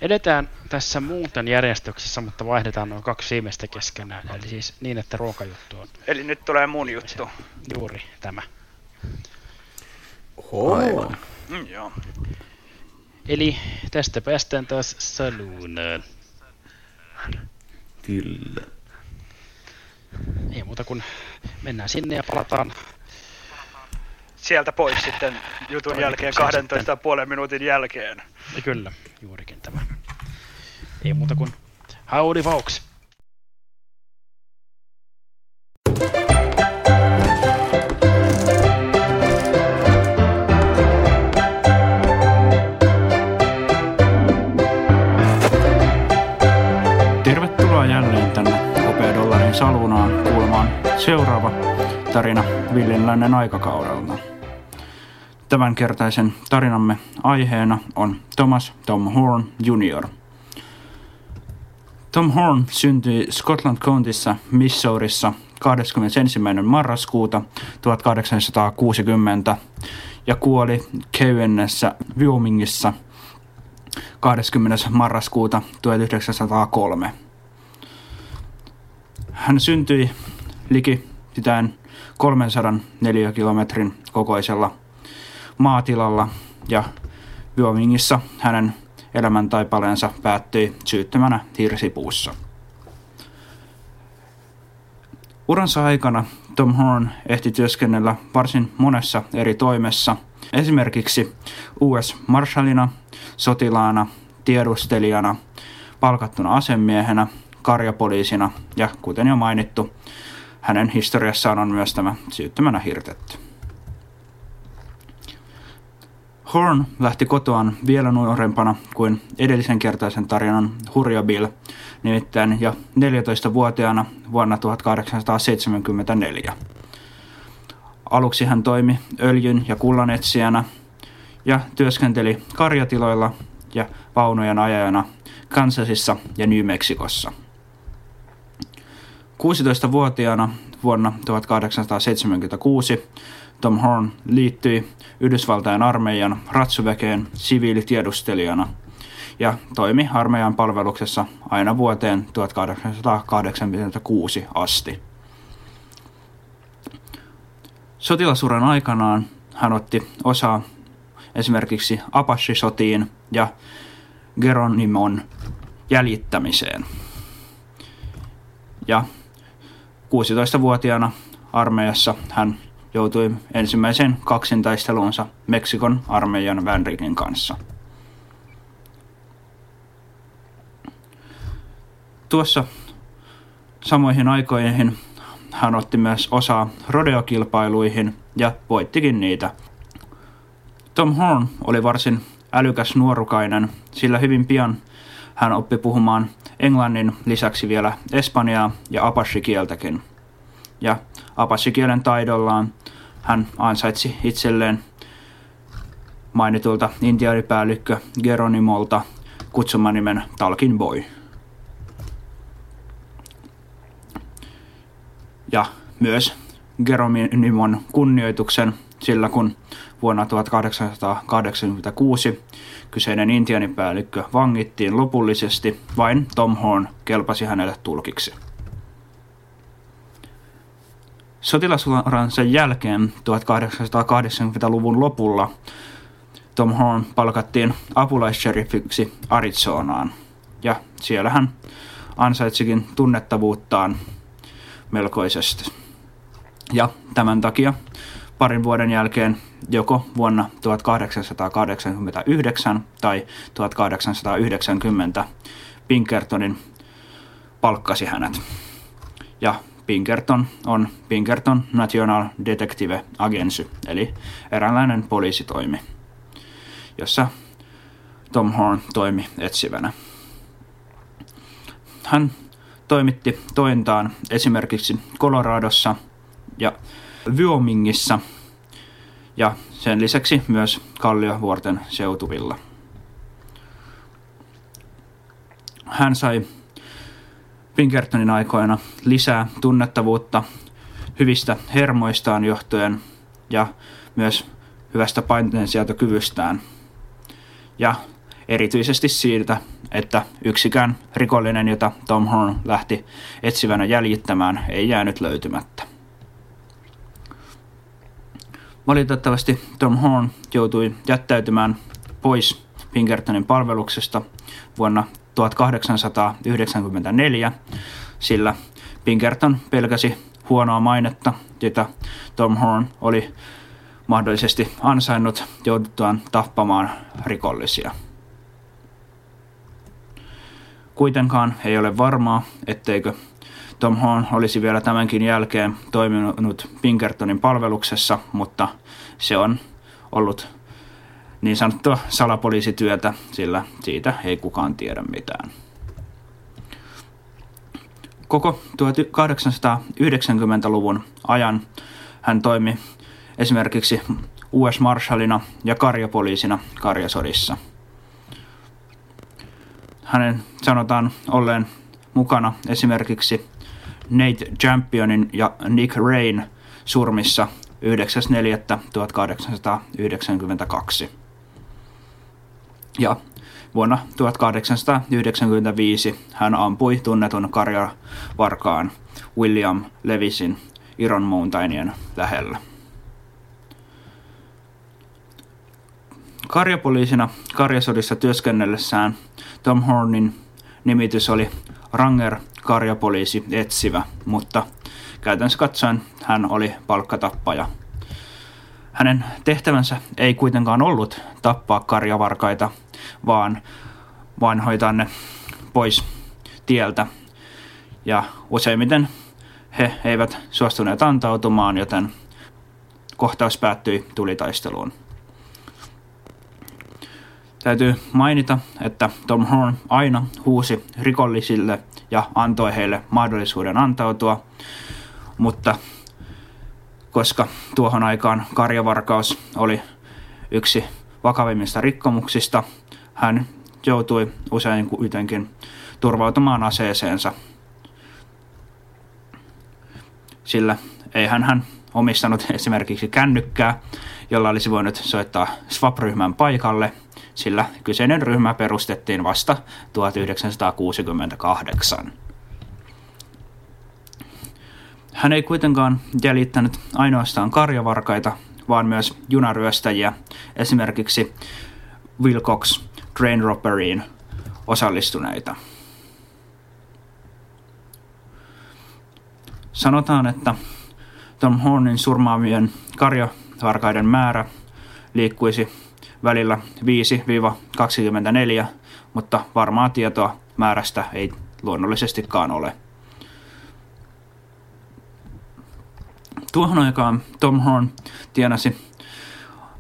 edetään tässä muuten järjestyksessä, mutta vaihdetaan noin kaksi viimeistä keskenään. Eli siis niin, että ruokajuttu on Eli nyt tulee mun juttu. juuri tämä. Aivan. Mm, joo. Eli tästä päästään taas saloonaan. Kyllä. Ei muuta kuin mennään sinne ja palataan. Sieltä pois sitten jutun jälkeen Toimituksen 12 puolen minuutin jälkeen. Ja kyllä, juurikin tämä. Ei muuta kuin howdy folks. Tervetuloa jälleen tänne Hopeadollarin salunaan kuulemaan seuraava tarina Villinlännen aikakaudelta. Tämänkertaisen tarinamme aiheena on Thomas Tom Horn Jr. Tom Horn syntyi Scotland Countyssa, Missourissa 21. marraskuuta 1860 ja kuoli Kevennessä, Wyomingissa 20. marraskuuta 1903. Hän syntyi liki pitäen 300 neliökilometrin kokoisella maatilalla ja Wyomingissa hänen elämäntaipaleensa päättyi syyttömänä hirsipuussa. Uransa aikana Tom Horn ehti työskennellä varsin monessa eri toimessa, esimerkiksi US Marshallina, sotilaana, tiedustelijana, palkattuna asemiehenä, karjapoliisina ja kuten jo mainittu, hänen historiassaan on myös tämä syyttömänä hirtetty. Horn lähti kotoaan vielä nuorempana kuin edellisen kertaisen tarinan Hurja Bill, nimittäin jo 14-vuotiaana vuonna 1874. Aluksi hän toimi öljyn ja kullanetsijänä ja työskenteli karjatiloilla ja vaunujen ajajana Kansasissa ja New Mexicossa. 16-vuotiaana vuonna 1876 Tom Horn liittyi Yhdysvaltain armeijan ratsuväkeen siviilitiedustelijana ja toimi armeijan palveluksessa aina vuoteen 1886 asti. Sotilasuran aikanaan hän otti osaa esimerkiksi Apache-sotiin ja Geronimon jäljittämiseen. Ja 16-vuotiaana armeijassa hän joutui ensimmäiseen kaksintaisteluunsa Meksikon armeijan Vanrikin kanssa. Tuossa samoihin aikoihin hän otti myös osaa rodeokilpailuihin ja voittikin niitä. Tom Horn oli varsin älykäs nuorukainen, sillä hyvin pian hän oppi puhumaan englannin lisäksi vielä espanjaa ja apache-kieltäkin. Ja apache-kielen taidollaan hän ansaitsi itselleen mainitulta intiaanipäällikkö Geronimolta kutsumanimen Talkin Boy. Ja myös Geronimon kunnioituksen, sillä kun vuonna 1886 kyseinen intiaanipäällikkö vangittiin lopullisesti, vain Tom Horn kelpasi hänelle tulkiksi. Sotilasuransa jälkeen 1880-luvun lopulla Tom Horn palkattiin apulaissheriffiksi Arizonaan. Ja siellä hän ansaitsikin tunnettavuuttaan melkoisesti. Ja tämän takia parin vuoden jälkeen joko vuonna 1889 tai 1890 Pinkertonin palkkasi hänet. Ja Pinkerton on Pinkerton National Detective Agency, eli eräänlainen poliisitoimi, jossa Tom Horn toimi etsivänä. Hän toimitti tointaan esimerkiksi Coloradossa ja Wyomingissa ja sen lisäksi myös Kalliovuorten seutuvilla. Hän sai Pinkertonin aikoina lisää tunnettavuutta hyvistä hermoistaan johtuen ja myös hyvästä paineensietokyvystään. Ja erityisesti siitä, että yksikään rikollinen, jota Tom Horn lähti etsivänä jäljittämään, ei jäänyt löytymättä. Valitettavasti Tom Horn joutui jättäytymään pois Pinkertonin palveluksesta vuonna 1894, sillä Pinkerton pelkäsi huonoa mainetta, jota Tom Horn oli mahdollisesti ansainnut jouduttuaan tappamaan rikollisia. Kuitenkaan ei ole varmaa, etteikö Tom Horn olisi vielä tämänkin jälkeen toiminut Pinkertonin palveluksessa, mutta se on ollut niin sanottua salapoliisityötä, sillä siitä ei kukaan tiedä mitään. Koko 1890-luvun ajan hän toimi esimerkiksi US Marshallina ja karjapoliisina karjasodissa. Hänen sanotaan olleen mukana esimerkiksi Nate Championin ja Nick Rain surmissa 9.4.1892. Ja vuonna 1895 hän ampui tunnetun karjavarkaan William Levisin Iron Mountainien lähellä. Karjapoliisina karjasodissa työskennellessään Tom Hornin nimitys oli Ranger karjapoliisi etsivä, mutta käytännössä katsoen hän oli palkkatappaja. Hänen tehtävänsä ei kuitenkaan ollut tappaa karjavarkaita, vaan vain hoitaa ne pois tieltä. Ja useimmiten he eivät suostuneet antautumaan, joten kohtaus päättyi tulitaisteluun. Täytyy mainita, että Tom Horn aina huusi rikollisille ja antoi heille mahdollisuuden antautua, mutta koska tuohon aikaan karjavarkaus oli yksi vakavimmista rikkomuksista, hän joutui usein kuitenkin turvautumaan aseeseensa, sillä eihän hän omistanut esimerkiksi kännykkää, jolla olisi voinut soittaa swap-ryhmän paikalle, sillä kyseinen ryhmä perustettiin vasta 1968. Hän ei kuitenkaan jäljittänyt ainoastaan karjavarkaita, vaan myös junaryöstäjiä, esimerkiksi Wilcox Train Robberyin osallistuneita. Sanotaan, että Tom Hornin surmaamien karjavarkaiden määrä liikkuisi välillä 5-24, mutta varmaa tietoa määrästä ei luonnollisestikaan ole. Tuohon aikaan Tom Horn tienasi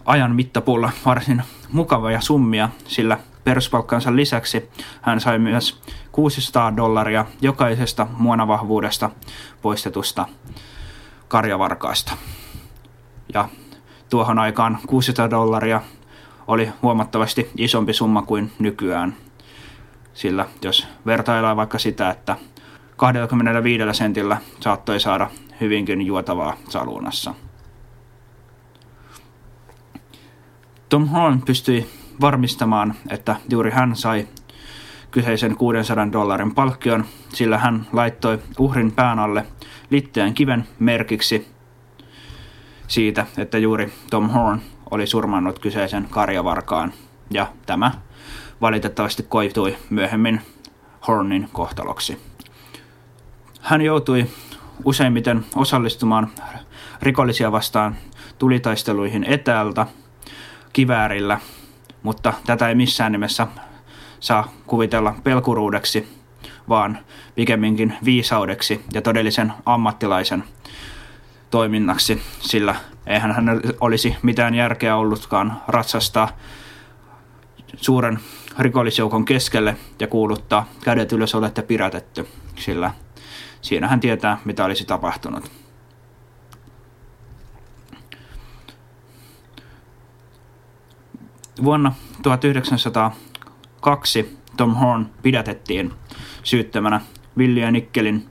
ajan mittapuulla varsin mukavia summia, sillä peruspalkkansa lisäksi hän sai myös 600 dollaria jokaisesta muonavahvuudesta poistetusta karjavarkaasta. Ja tuohon aikaan 600 dollaria oli huomattavasti isompi summa kuin nykyään. Sillä jos vertaillaan vaikka sitä, että 25 sentillä saattoi saada hyvinkin juotavaa saluunassa. Tom Horn pystyi varmistamaan, että juuri hän sai kyseisen 600 dollarin palkkion, sillä hän laittoi uhrin pään alle litteän kiven merkiksi siitä, että juuri Tom Horn oli surmannut kyseisen karjavarkaan. Ja tämä valitettavasti koitui myöhemmin Hornin kohtaloksi. Hän joutui useimmiten osallistumaan rikollisia vastaan tulitaisteluihin etäältä kiväärillä, mutta tätä ei missään nimessä saa kuvitella pelkuruudeksi, vaan pikemminkin viisaudeksi ja todellisen ammattilaisen toiminnaksi, sillä eihän hän olisi mitään järkeä ollutkaan ratsastaa suuren rikollisjoukon keskelle ja kuuluttaa kädet ylös olette pidätetty, sillä siinä hän tietää, mitä olisi tapahtunut. Vuonna 1902 Tom Horn pidätettiin syyttämänä Villi ja Nikkelin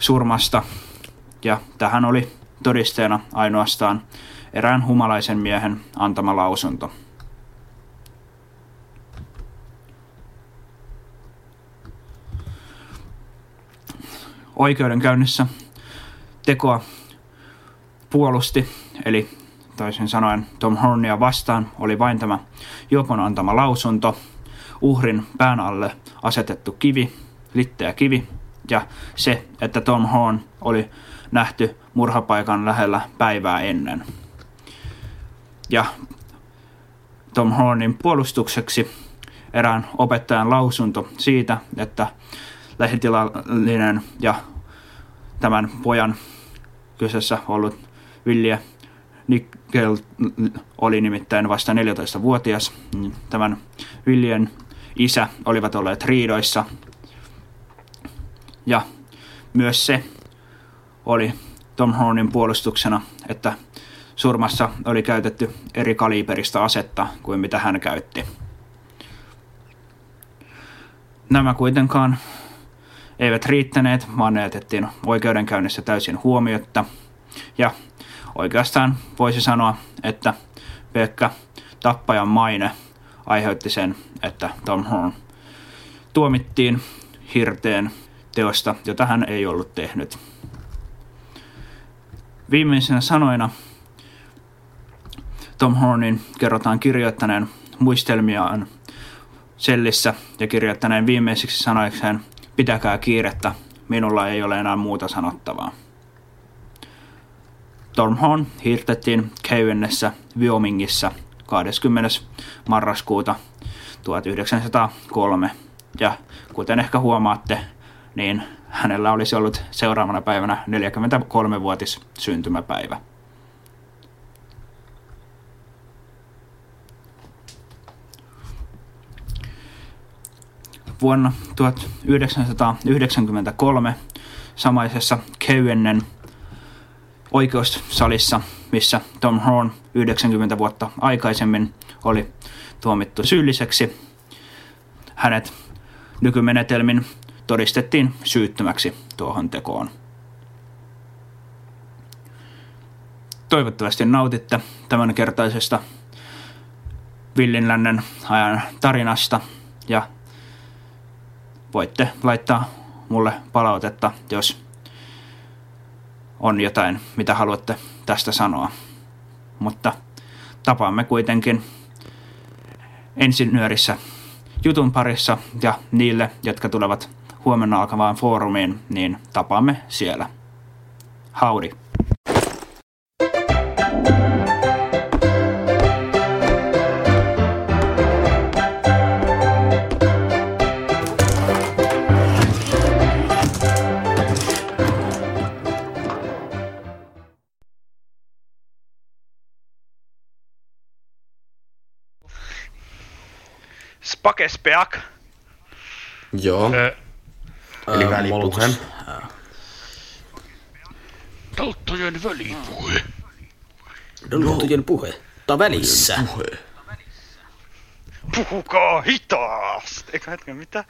surmasta ja tähän oli todisteena ainoastaan erään humalaisen miehen antama lausunto. Oikeudenkäynnissä tekoa puolusti, eli toisin sanoen Tom Hornia vastaan oli vain tämä Jopon antama lausunto, uhrin pään alle asetettu kivi, litteä kivi, ja se, että Tom Horn oli nähty murhapaikan lähellä päivää ennen. Ja Tom Hornin puolustukseksi erään opettajan lausunto siitä, että lähitilallinen ja tämän pojan kyseessä ollut Villiä Nickel oli nimittäin vasta 14-vuotias. Tämän Viljen isä olivat olleet riidoissa. Ja myös se oli Tom Hornin puolustuksena, että surmassa oli käytetty eri kaliberista asetta kuin mitä hän käytti. Nämä kuitenkaan eivät riittäneet, vaan ne jätettiin oikeudenkäynnissä täysin huomiotta. Ja oikeastaan voisi sanoa, että pelkkä tappajan maine aiheutti sen, että Tom Horn tuomittiin hirteen teosta, jota hän ei ollut tehnyt. Viimeisenä sanoina Tom Hornin kerrotaan kirjoittaneen muistelmiaan sellissä ja kirjoittaneen viimeisiksi sanoikseen pitäkää kiirettä, minulla ei ole enää muuta sanottavaa. Tom Horn hirtettiin Keyennessä Wyomingissa 20. marraskuuta 1903 ja kuten ehkä huomaatte, niin hänellä olisi ollut seuraavana päivänä 43-vuotis syntymäpäivä. Vuonna 1993 samaisessa Keyennen oikeussalissa, missä Tom Horn 90 vuotta aikaisemmin oli tuomittu syylliseksi, hänet nykymenetelmin todistettiin syyttömäksi tuohon tekoon. Toivottavasti nautitte tämänkertaisesta Villinlännen ajan tarinasta ja voitte laittaa mulle palautetta, jos on jotain, mitä haluatte tästä sanoa. Mutta tapaamme kuitenkin ensinyörissä jutun parissa ja niille, jotka tulevat huomenna alkavaan foorumiin, niin tapaamme siellä. Howdy! Spakespeak. Joo. Ö, Eli välipuhe. Daltojen välipuhe. Daltojen puhe. Tai välissä. Puhukaa hitaasti. Eikö hetken, mitä?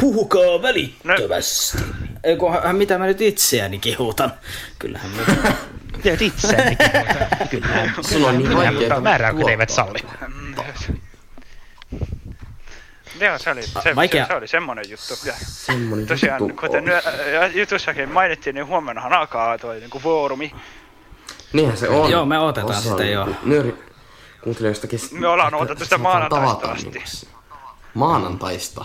Puhukaa välittömästi. Eikö, hän- mitä mä nyt itseäni kehutan? Kyllähän mä... Teet itseäni Kyllä. Sulla on niin vaikea mutta määräykset eivät salli. Joo, se oli, se, Vaikea. se, se oli semmonen juttu. Ja Semmonen tosiaan, juttu kuten on. ä, jutussakin mainittiin, niin huomennahan alkaa toi niinku foorumi. Niinhän se on. Joo, me odotetaan Osa sitä, on joo. niinku Nyöri kuuntelijoista kesti. Me ollaan odotettu sitä maanantaista asti. Niinku Maanantaista?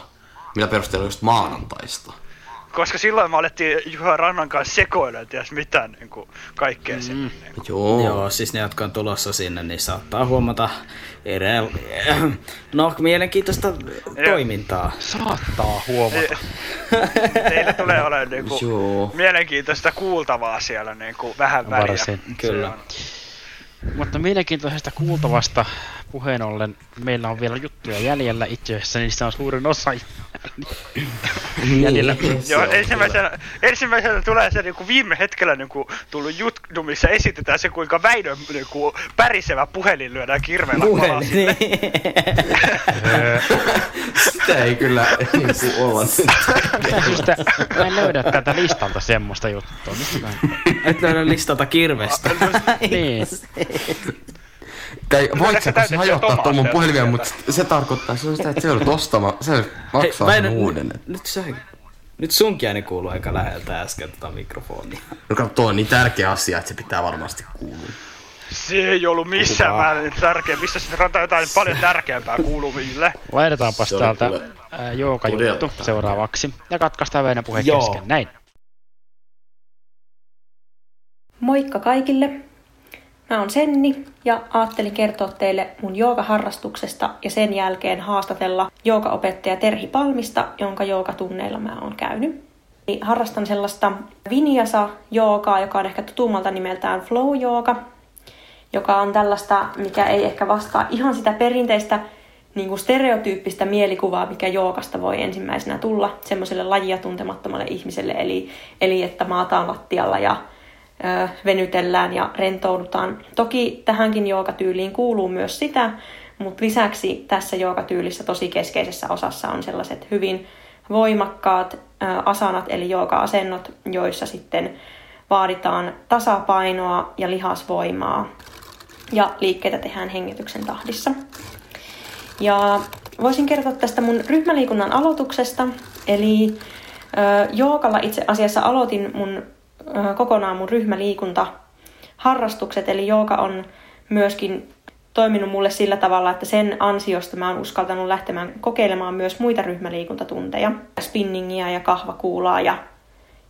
Millä perusteella just maanantaista? Koska silloin me alettiin Juha Rannan kanssa sekoilla, ja ties mitä niin kuin, kaikkea sinne. Niin kuin. Joo. Joo, siis ne, jotka on tulossa sinne, niin saattaa huomata erää... No, mielenkiintoista toimintaa. Saattaa huomata. Teillä tulee olemaan niin kuin, Joo. mielenkiintoista kuultavaa siellä niin kuin, vähän väliä. Varsin. Kyllä. Mutta mielenkiintoisesta kuultavasta puheen ollen meillä on vielä juttuja jäljellä itse asiassa, niistä on suurin osa jäljellä. Joo, ensimmäisenä, ensimmäisenä tulee se niinku viime hetkellä niinku tullut juttu, missä esitetään se, kuinka Väinön niinku pärisevä puhelin lyödään kirveellä Puhelin, niin. Sitä ei kyllä niinku olla nyt. Syystä mä en löydä täältä listalta semmoista juttua. Et löydä listalta kirvestä. Niin. Tai voit sä täytettyjä hajottaa tuon mun siellä. mutta se tarkoittaa se on sitä, että se joudut ostamaan, se maksaa Hei, sen Väinö, uuden. Nyt sä... Nyt sunkin ääni kuuluu aika läheltä äsken tota mikrofonia. No kato, tuo on niin tärkeä asia, että se pitää varmasti kuulua. Se ei ollut missään Puhutaan. määrin tärkeä. Missä sitten rantaa jotain paljon tärkeämpää kuuluville? Laitetaanpas Se oli täältä Jouka juttu seuraavaksi. Ja katkaistaan Väinön puhe Joo. kesken. Näin. Moikka kaikille! Mä oon Senni ja ajattelin kertoa teille mun joogaharrastuksesta ja sen jälkeen haastatella joogaopettaja Terhi Palmista, jonka joogatunneilla mä oon käynyt. Eli Harrastan sellaista vinyasa joogaa, joka on ehkä tutummalta nimeltään flow jooga, joka on tällaista, mikä ei ehkä vastaa ihan sitä perinteistä niin kuin stereotyyppistä mielikuvaa, mikä jookasta voi ensimmäisenä tulla semmoiselle lajia tuntemattomalle ihmiselle. Eli, eli että maataan lattialla ja venytellään ja rentoudutaan. Toki tähänkin jookatyyliin kuuluu myös sitä, mutta lisäksi tässä jookatyylissä tosi keskeisessä osassa on sellaiset hyvin voimakkaat asanat eli jooga-asennot, joissa sitten vaaditaan tasapainoa ja lihasvoimaa ja liikkeitä tehdään hengityksen tahdissa. Ja voisin kertoa tästä mun ryhmäliikunnan aloituksesta. Eli joogalla itse asiassa aloitin mun, kokonaan mun ryhmäliikunta harrastukset. Eli jooga on myöskin toiminut mulle sillä tavalla, että sen ansiosta mä oon uskaltanut lähtemään kokeilemaan myös muita ryhmäliikuntatunteja. Spinningiä ja kahvakuulaa ja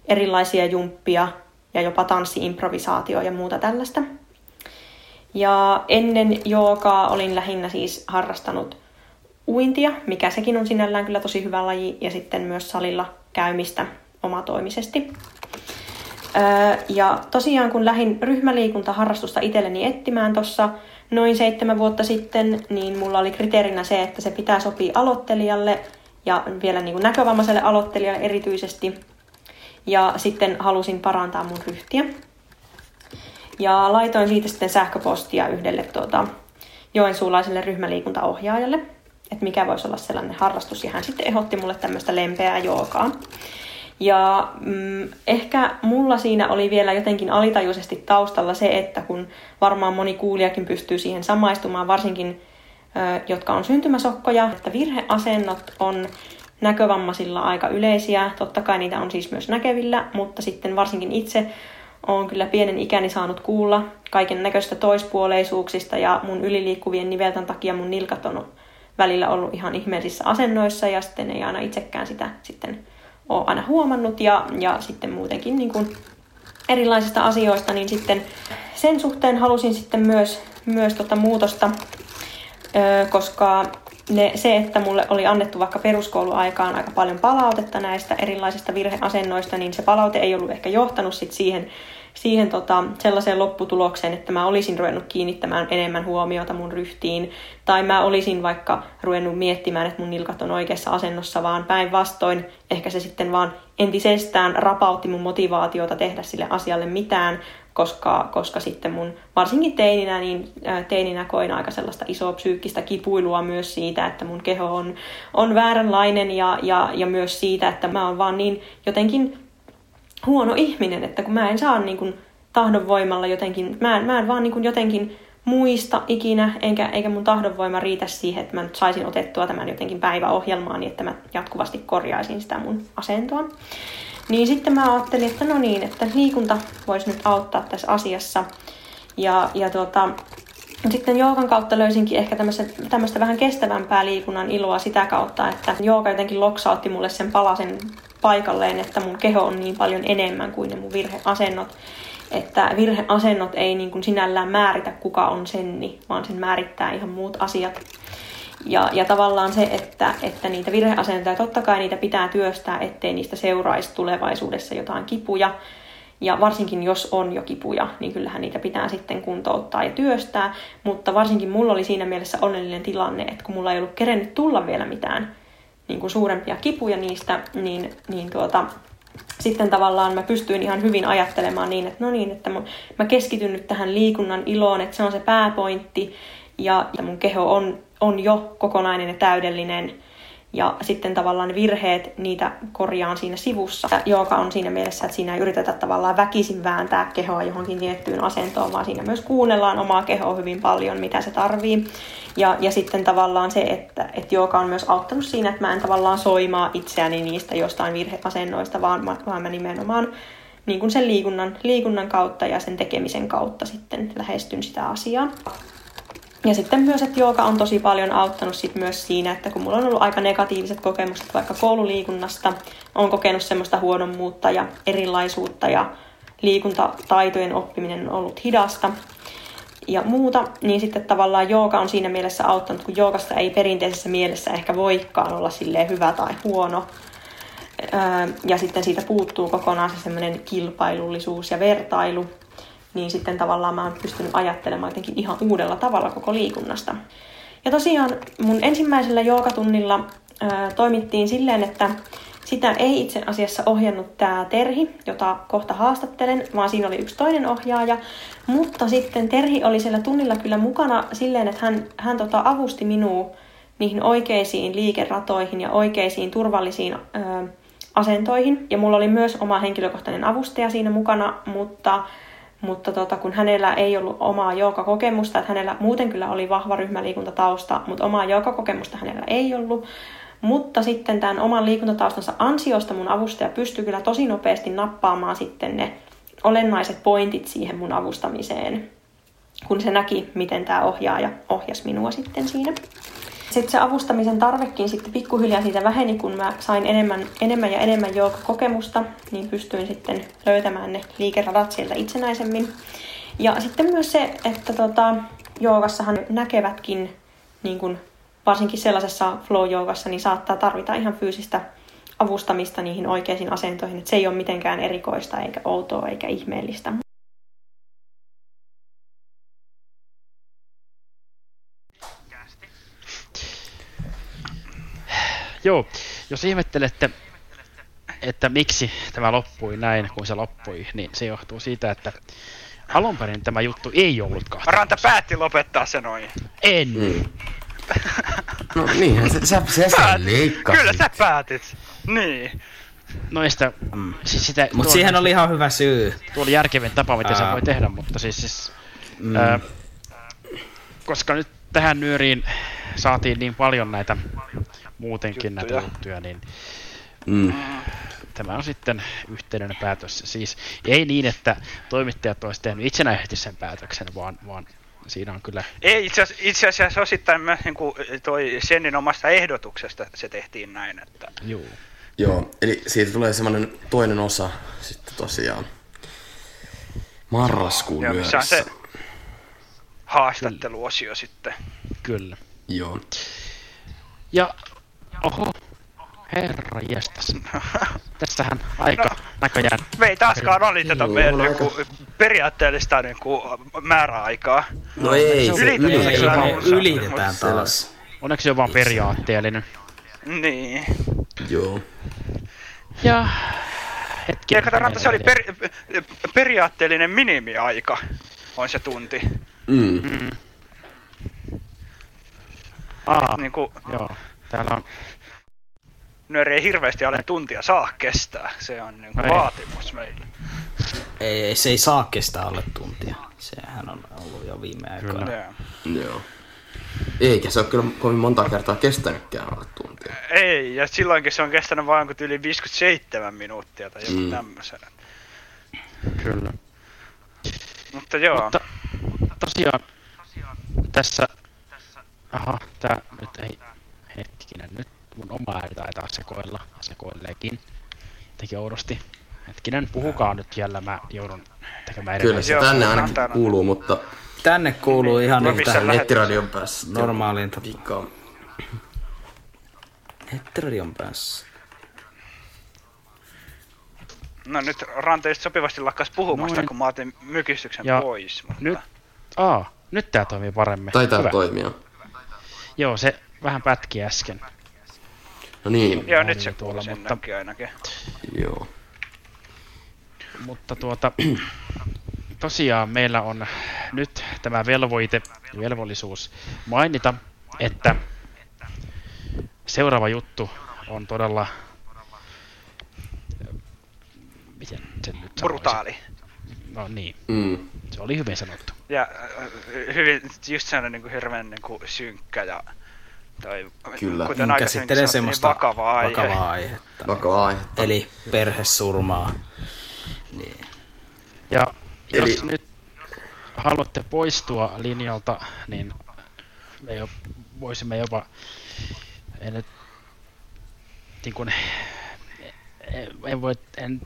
erilaisia jumppia ja jopa tanssi-improvisaatio ja muuta tällaista. Ja ennen joogaa olin lähinnä siis harrastanut uintia, mikä sekin on sinällään kyllä tosi hyvä laji, ja sitten myös salilla käymistä omatoimisesti. Ja tosiaan kun lähdin ryhmäliikuntaharrastusta itselleni etsimään tuossa noin seitsemän vuotta sitten, niin mulla oli kriteerinä se, että se pitää sopia aloittelijalle ja vielä niin kuin näkövammaiselle aloittelijalle erityisesti. Ja sitten halusin parantaa mun ryhtiä. Ja laitoin siitä sitten sähköpostia yhdelle tuota, joensuulaiselle ryhmäliikuntaohjaajalle, että mikä voisi olla sellainen harrastus. Ja hän sitten ehdotti mulle tämmöistä lempeää joogaa. Ja mm, ehkä mulla siinä oli vielä jotenkin alitajuisesti taustalla se, että kun varmaan moni kuulijakin pystyy siihen samaistumaan, varsinkin ö, jotka on syntymäsokkoja, että virheasennot on näkövammaisilla aika yleisiä. Totta kai niitä on siis myös näkevillä, mutta sitten varsinkin itse olen kyllä pienen ikäni saanut kuulla kaiken näköistä toispuoleisuuksista ja mun yliliikkuvien nivelten takia mun nilkat on välillä ollut ihan ihmeellisissä asennoissa ja sitten ei aina itsekään sitä sitten ole aina huomannut ja, ja sitten muutenkin niin kuin erilaisista asioista, niin sitten sen suhteen halusin sitten myös, myös tota muutosta, koska ne, se, että mulle oli annettu vaikka peruskouluaikaan aika paljon palautetta näistä erilaisista virheasennoista, niin se palaute ei ollut ehkä johtanut sit siihen, siihen tota, sellaiseen lopputulokseen, että mä olisin ruvennut kiinnittämään enemmän huomiota mun ryhtiin, tai mä olisin vaikka ruvennut miettimään, että mun nilkat on oikeassa asennossa, vaan päinvastoin ehkä se sitten vaan entisestään rapautti mun motivaatiota tehdä sille asialle mitään, koska, koska sitten mun, varsinkin teininä, niin teininä koin aika sellaista isoa psyykkistä kipuilua myös siitä, että mun keho on, on vääränlainen ja, ja, ja myös siitä, että mä oon vaan niin jotenkin huono ihminen, että kun mä en saa niin kuin tahdonvoimalla jotenkin, mä en, mä en vaan niin kuin jotenkin muista ikinä, enkä, eikä mun tahdonvoima riitä siihen, että mä nyt saisin otettua tämän jotenkin päiväohjelmaan, niin että mä jatkuvasti korjaisin sitä mun asentoa. Niin sitten mä ajattelin, että no niin, että liikunta voisi nyt auttaa tässä asiassa. Ja, ja tuota, sitten joogan kautta löysinkin ehkä tämmöistä vähän kestävämpää liikunnan iloa sitä kautta, että jooga jotenkin loksautti mulle sen palasen paikalleen, että mun keho on niin paljon enemmän kuin ne mun virheasennot. Että virheasennot ei niin kuin sinällään määritä kuka on senni, vaan sen määrittää ihan muut asiat. Ja, ja tavallaan se, että, että niitä virheasentoja, totta kai niitä pitää työstää, ettei niistä seuraisi tulevaisuudessa jotain kipuja. Ja varsinkin jos on jo kipuja, niin kyllähän niitä pitää sitten kuntouttaa ja työstää. Mutta varsinkin mulla oli siinä mielessä onnellinen tilanne, että kun mulla ei ollut kerennyt tulla vielä mitään niin kuin suurempia kipuja niistä, niin, niin tuota, sitten tavallaan mä pystyin ihan hyvin ajattelemaan niin, että no niin, että mä keskityn nyt tähän liikunnan iloon, että se on se pääpointti ja mun keho on, on jo kokonainen ja täydellinen ja sitten tavallaan virheet, niitä korjaan siinä sivussa, joka on siinä mielessä, että siinä ei yritetä tavallaan väkisin vääntää kehoa johonkin tiettyyn asentoon, vaan siinä myös kuunnellaan omaa kehoa hyvin paljon, mitä se tarvii. Ja, ja sitten tavallaan se, että, että joka on myös auttanut siinä, että mä en tavallaan soimaa itseäni niistä jostain virheasennoista, vaan, vaan mä nimenomaan niin kuin sen liikunnan, liikunnan kautta ja sen tekemisen kautta sitten lähestyn sitä asiaa. Ja sitten myös, että jooga on tosi paljon auttanut sit myös siinä, että kun mulla on ollut aika negatiiviset kokemukset vaikka koululiikunnasta, on kokenut semmoista huonommuutta ja erilaisuutta ja liikuntataitojen oppiminen on ollut hidasta ja muuta, niin sitten tavallaan jooga on siinä mielessä auttanut, kun joogasta ei perinteisessä mielessä ehkä voikaan olla silleen hyvä tai huono. Ja sitten siitä puuttuu kokonaan se semmoinen kilpailullisuus ja vertailu, niin sitten tavallaan mä oon pystynyt ajattelemaan jotenkin ihan uudella tavalla koko liikunnasta. Ja tosiaan mun ensimmäisellä joogatunnilla ää, toimittiin silleen, että sitä ei itse asiassa ohjannut tämä Terhi, jota kohta haastattelen, vaan siinä oli yksi toinen ohjaaja. Mutta sitten Terhi oli siellä tunnilla kyllä mukana silleen, että hän, hän tota avusti minua niihin oikeisiin liikeratoihin ja oikeisiin turvallisiin ö, asentoihin. Ja mulla oli myös oma henkilökohtainen avustaja siinä mukana, mutta mutta tota, kun hänellä ei ollut omaa kokemusta, että hänellä muuten kyllä oli vahva ryhmäliikuntatausta, mutta omaa kokemusta hänellä ei ollut. Mutta sitten tämän oman liikuntataustansa ansiosta mun avustaja pystyi kyllä tosi nopeasti nappaamaan sitten ne olennaiset pointit siihen mun avustamiseen, kun se näki, miten tämä ohjaaja ohjasi minua sitten siinä. Sitten se avustamisen tarvekin sitten pikkuhiljaa siitä väheni, kun mä sain enemmän, enemmän ja enemmän kokemusta, niin pystyin sitten löytämään ne liikeradat sieltä itsenäisemmin. Ja sitten myös se, että tota, joogassahan näkevätkin, niin kun varsinkin sellaisessa flow-joogassa, niin saattaa tarvita ihan fyysistä avustamista niihin oikeisiin asentoihin. Että se ei ole mitenkään erikoista eikä outoa eikä ihmeellistä. Joo, jos ihmettelette, että miksi tämä loppui näin kuin se loppui, niin se johtuu siitä, että alun perin tämä juttu ei ollut kahta. Ranta päätti lopettaa se noin. En. Niin. No niinhän se, sä, sä sen leikkasit. Kyllä sä päätit. Niin. Noista, mm. siis sitä... Mut siihen oli ihan hyvä syy. Tuo oli järkevin tapa, mitä se voi tehdä, mutta siis... siis mm. ää, koska nyt tähän nyöriin saatiin niin paljon näitä muutenkin näitä Juttuja. juttuja, niin Mm. tämä on sitten yhteinen päätös. Siis ei niin, että toimittajat olisivat tehnyt itsenäisesti sen päätöksen, vaan, vaan siinä on kyllä... Ei, itse asiassa, itse asiassa osittain myös niin kuin toi Sennin omasta ehdotuksesta se tehtiin näin, että Juu. Joo, eli siitä tulee semmoinen toinen osa sitten tosiaan marraskuun ja missä on se myöhässä. haastatteluosio sitten. Kyllä. Joo. Ja, oho, herra jestas. Tässähän aika No, näköjään... Me ei taaskaan aliteta meidän niin kuin, periaatteellista niin kuin, määräaikaa. No ei, se Ylitetään ylitetään. taas. Onneksi se on vaan periaatteellinen. Niin. Joo. Ja hetki. Ja kato, se oli per, periaatteellinen minimiaika, on se tunti. Mm. Mm. Aa, Niin kuin, joo. Täällä on... nyöri ei hirveästi alle tuntia saa kestää. Se on niin kuin Ei. vaatimus meille. Ei, ei, se ei saa kestää alle tuntia. Sehän on ollut jo viime aikoina. Joo. Joo. Eikä se ole kyllä kovin monta kertaa kestänytkään alle tuntia. Ei, ja silloinkin se on kestänyt vain kuin yli 57 minuuttia tai joku Mm. mm. tämmöisen. Kyllä. Mutta joo. Mutta tosiaan tässä... Aha, tää nyt ei... Hetkinen, nyt mun oma ääni taitaa sekoilla. Sekoilleekin. Teki oudosti. Hetkinen, puhukaa nyt siellä, mä joudun tekemään Kyllä se tänne ainakin nyt. kuuluu, mutta Tänne kuuluu ihan niin tähän nettiradion päässä normaaliin tapaan. Nettiradion päässä. No nyt Rante just sopivasti lakkas puhumasta, Noin. kun mä otin mykistyksen Ja pois. Mutta... Nyt... Aa, nyt tää toimii paremmin. Taitaa Hyvä. toimia. Joo, se vähän pätki äsken. No niin, Joo, nyt se tuolla, kuuluu sen mutta- näkyy ainakin. joo. Mutta tuota, tosiaan meillä on nyt tämä velvoite, velvollisuus mainita, että seuraava juttu on todella, miten sen nyt sanoisi? Brutaali. No niin, Mm. se oli hyvin sanottu. Ja hyvin, just sellainen niin kuin hirveän niin kuin synkkä ja tai, Kyllä. kuten Mm, aikaisemmin Käsittelee sanottiin, semmoista niin vakava aihe. vakavaa aihetta. Vakava aihe. Eli perhesurmaa. Niin. Ja jos Eli- nyt haluatte poistua linjalta, niin me jo, voisimme jopa, en nyt, niin kuin, en, en voi, en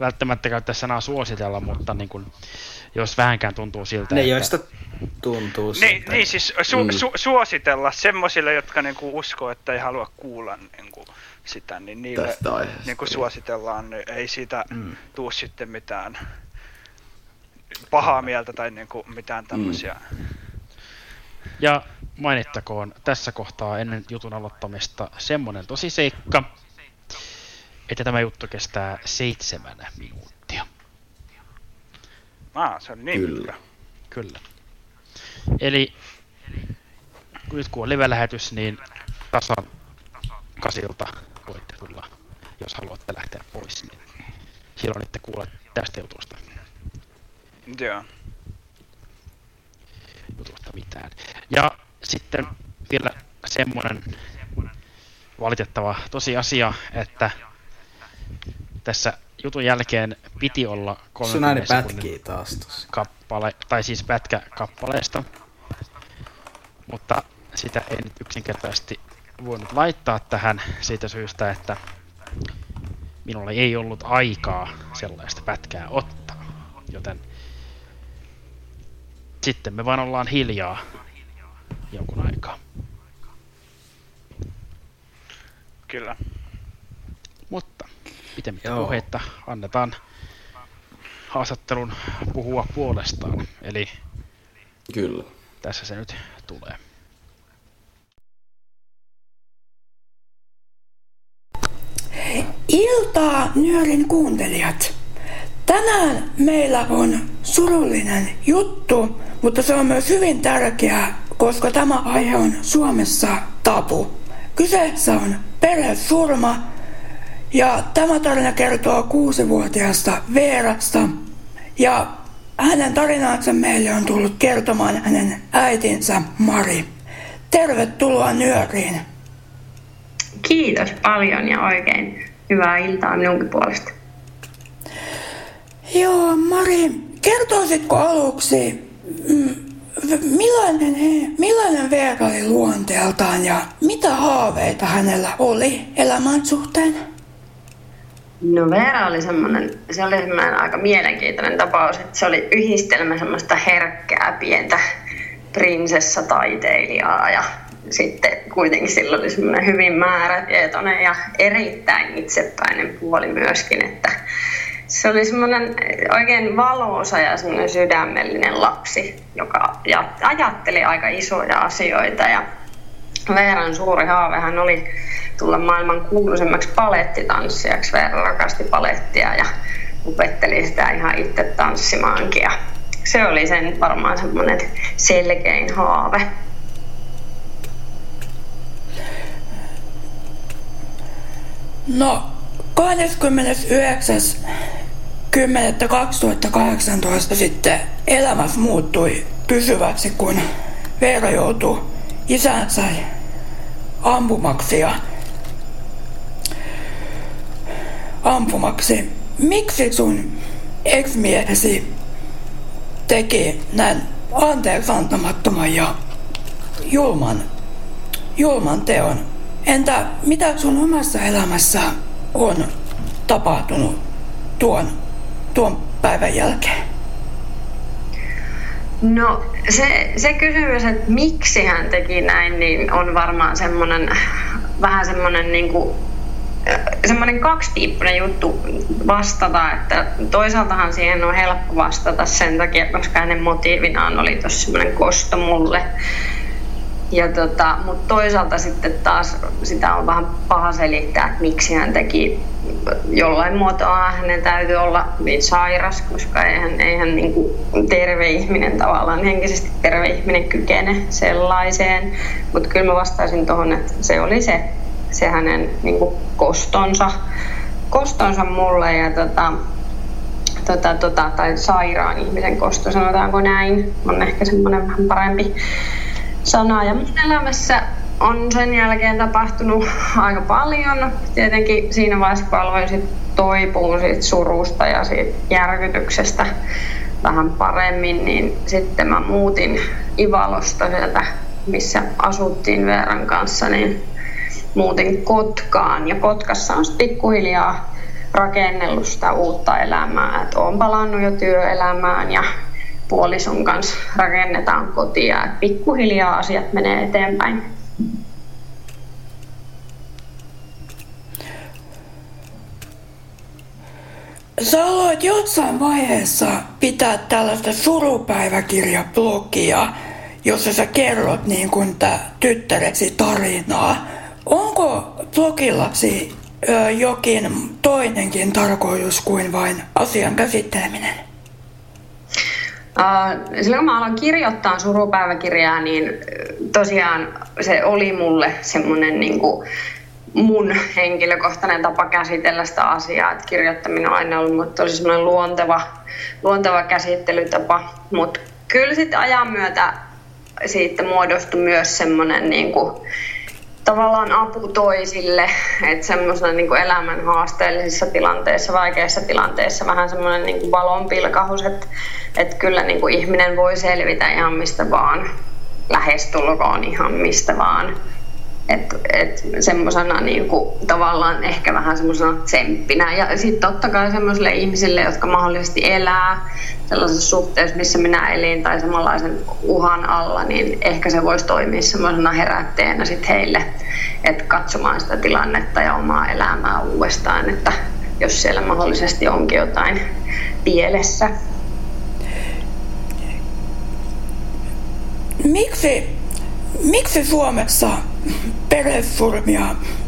välttämättä käyttää sanaa suositella, mutta niin kuin, jos vähänkään tuntuu siltä, Ne, että, joista tuntuu Niin, siltä. niin siis su, Mm. su, suositella semmoisille, jotka niinku uskoo, että ei halua kuulla niinku sitä, niin niille Tästä aiheesta, niinku niin. suositellaan, niin ei siitä Mm. mm. tuu sitten mitään pahaa mieltä tai niinku mitään tämmöisiä. Ja mainittakoon tässä kohtaa ennen jutun aloittamista semmonen tosiseikka, että tämä juttu kestää seitsemän minuuttia. Ah, se on niin Kyllä. pitkä. Kyllä. Eli nyt kun on live-lähetys, niin tasan kasilta voitte tulla, jos haluatte lähteä pois, niin silloin ette kuule tästä jutusta, Joo. jutusta mitään. Ja sitten vielä semmoinen valitettava tosiasia, että tässä jutun jälkeen piti olla Sun ääni 30 sekunnin pätkii taas tossa. kappale, tai siis pätkä kappaleesta, mutta sitä ei nyt yksinkertaisesti voinut laittaa tähän siitä syystä, että minulla ei ollut aikaa sellaista pätkää ottaa, joten sitten me vaan ollaan hiljaa jonkun aikaa. Kyllä. Mutta pitemmittä Joo. puheitta annetaan haastattelun puhua puolestaan. Eli Kyllä. tässä se nyt tulee. Iltaa, Nyörin kuuntelijat. Tänään meillä on surullinen juttu, mutta se on myös hyvin tärkeä, koska tämä aihe on Suomessa tabu. Kyseessä on perhesurma ja tämä tarina kertoo kuusivuotiaasta Veerasta ja hänen tarinansa meille on tullut kertomaan hänen äitinsä Mari. tervetuloa nyöriin. Kiitos paljon ja oikein hyvää iltaa minunkin puolesta. Joo, Mari, kertoisitko aluksi, mm, millainen, he, millainen Veera oli luonteeltaan ja mitä haaveita hänellä oli elämän suhteen? No Veera oli semmoinen, se oli semmoinen aika mielenkiintoinen tapaus, että se oli yhdistelmä semmoista herkkää pientä prinsessataiteilijaa ja sitten kuitenkin sillä oli semmoinen hyvin määrätietoinen ja erittäin itsepäinen puoli myöskin, että se oli semmoinen oikein valoisa ja semmoinen sydämellinen lapsi, joka ajatteli aika isoja asioita ja Veeran suuri haavehan oli tulla maailman kuuluisemmaksi palettitanssijaksi. Rakasti palettia ja opetteli sitä ihan itse tanssimaankin. Ja se oli sen varmaan semmoinen selkein haave. No, 29.10.2018 sitten elämässä muuttui pysyväksi, kun Veera joutui isänsä ampumaksi ja ampumaksi. Miksi sun ex-miehesi teki näin anteeksi antamattoman ja julman, julman teon? Entä mitä sun omassa elämässä on tapahtunut tuon, tuon päivän jälkeen? No se, se kysymys, että miksi hän teki näin, niin on varmaan semmoinen vähän semmoinen niin kuin, semmoinen kaksipiippunen juttu vastata, että toisaaltahan siihen on helppo vastata sen takia, koska hänen motiivinaan oli tuossa semmoinen kosto mulle. Ja tota, mutta toisaalta sitten taas sitä on vähän paha selittää, että miksi hän teki jollain muotoa. Hänen täytyy olla niin sairas, koska eihän, eihän niin kuin terve ihminen tavallaan, henkisesti terve ihminen kykene sellaiseen. Mutta kyllä mä vastaisin tuohon, että se oli se, se hänen niin kuin kostonsa, kostonsa mulle ja tota, tota, tota, tai sairaan ihmisen kosto, sanotaanko näin, on ehkä semmoinen vähän parempi sana. Ja mun elämässä on sen jälkeen tapahtunut aika paljon. Tietenkin siinä vaiheessa, kun aloin sit toipua siitä surusta ja siitä järkytyksestä vähän paremmin, niin sitten mä muutin Ivalosta sieltä, missä asuttiin Veeran kanssa, niin muutin Kotkaan. Ja Kotkassa on pikkuhiljaa rakennellut sitä uutta elämää. Et olen palannut jo työelämään ja puolison kanssa rakennetaan kotia. Et pikkuhiljaa asiat menee eteenpäin. Sä aloit jossain vaiheessa pitää tällaista surupäiväkirjablogia, jossa sä kerrot niin kuin tyttäresi tarinaa. Onko blogillasi ö, jokin toinenkin tarkoitus kuin vain asian käsitteleminen? Silloin kun mä aloin kirjoittaa surupäiväkirjaa, niin tosiaan se oli mulle semmoinen niin kuin mun henkilökohtainen tapa käsitellä sitä asiaa. Että kirjoittaminen on aina ollut tosi semmoinen luonteva, luonteva käsittelytapa. Mutta kyllä sitten ajan myötä siitä muodostui myös semmoinen niin kuin, tavallaan apu toisille, että semmoisena niin elämän haasteellisissa tilanteissa, vaikeissa tilanteissa vähän semmoinen niin valonpilkahus, että, että kyllä niin kuin ihminen voi selvitä ihan mistä vaan, lähestulkoon ihan mistä vaan. Että et semmoisena niinku, tavallaan ehkä vähän semmoisena tsemppinä. Ja sitten totta kai semmoisille ihmisille, jotka mahdollisesti elää sellaisessa suhteessa, missä minä elin tai samanlaisen uhan alla, niin ehkä se voisi toimia semmoisena herätteenä sit heille, että katsomaan sitä tilannetta ja omaa elämää uudestaan, että jos siellä mahdollisesti onkin jotain pielessä. Miksi, miksi Suomessa perhesurmia,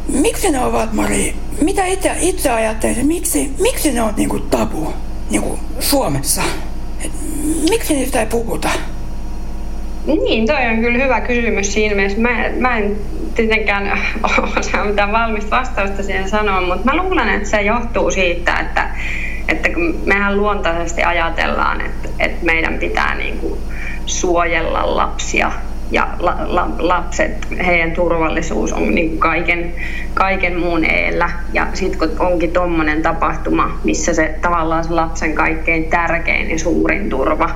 miksi ne ovat, Mari, mitä itse, itse ajattelet, miksi, miksi ne on niinku tabu niinku Suomessa? Et miksi niistä ei puhuta? Niin, toi on kyllä hyvä kysymys siinä mielessä. Mä, mä en tietenkään osaa mitään valmista vastausta siihen sanoa, mutta mä luulen, että se johtuu siitä, että, että mehän luontaisesti ajatellaan, että, että meidän pitää niin kuin suojella lapsia ja la, la, lapset, heidän turvallisuus on niin kaiken, kaiken muun eellä. Ja sitten kun onkin tuommoinen tapahtuma, missä se tavallaan se lapsen kaikkein tärkein ja suurin turva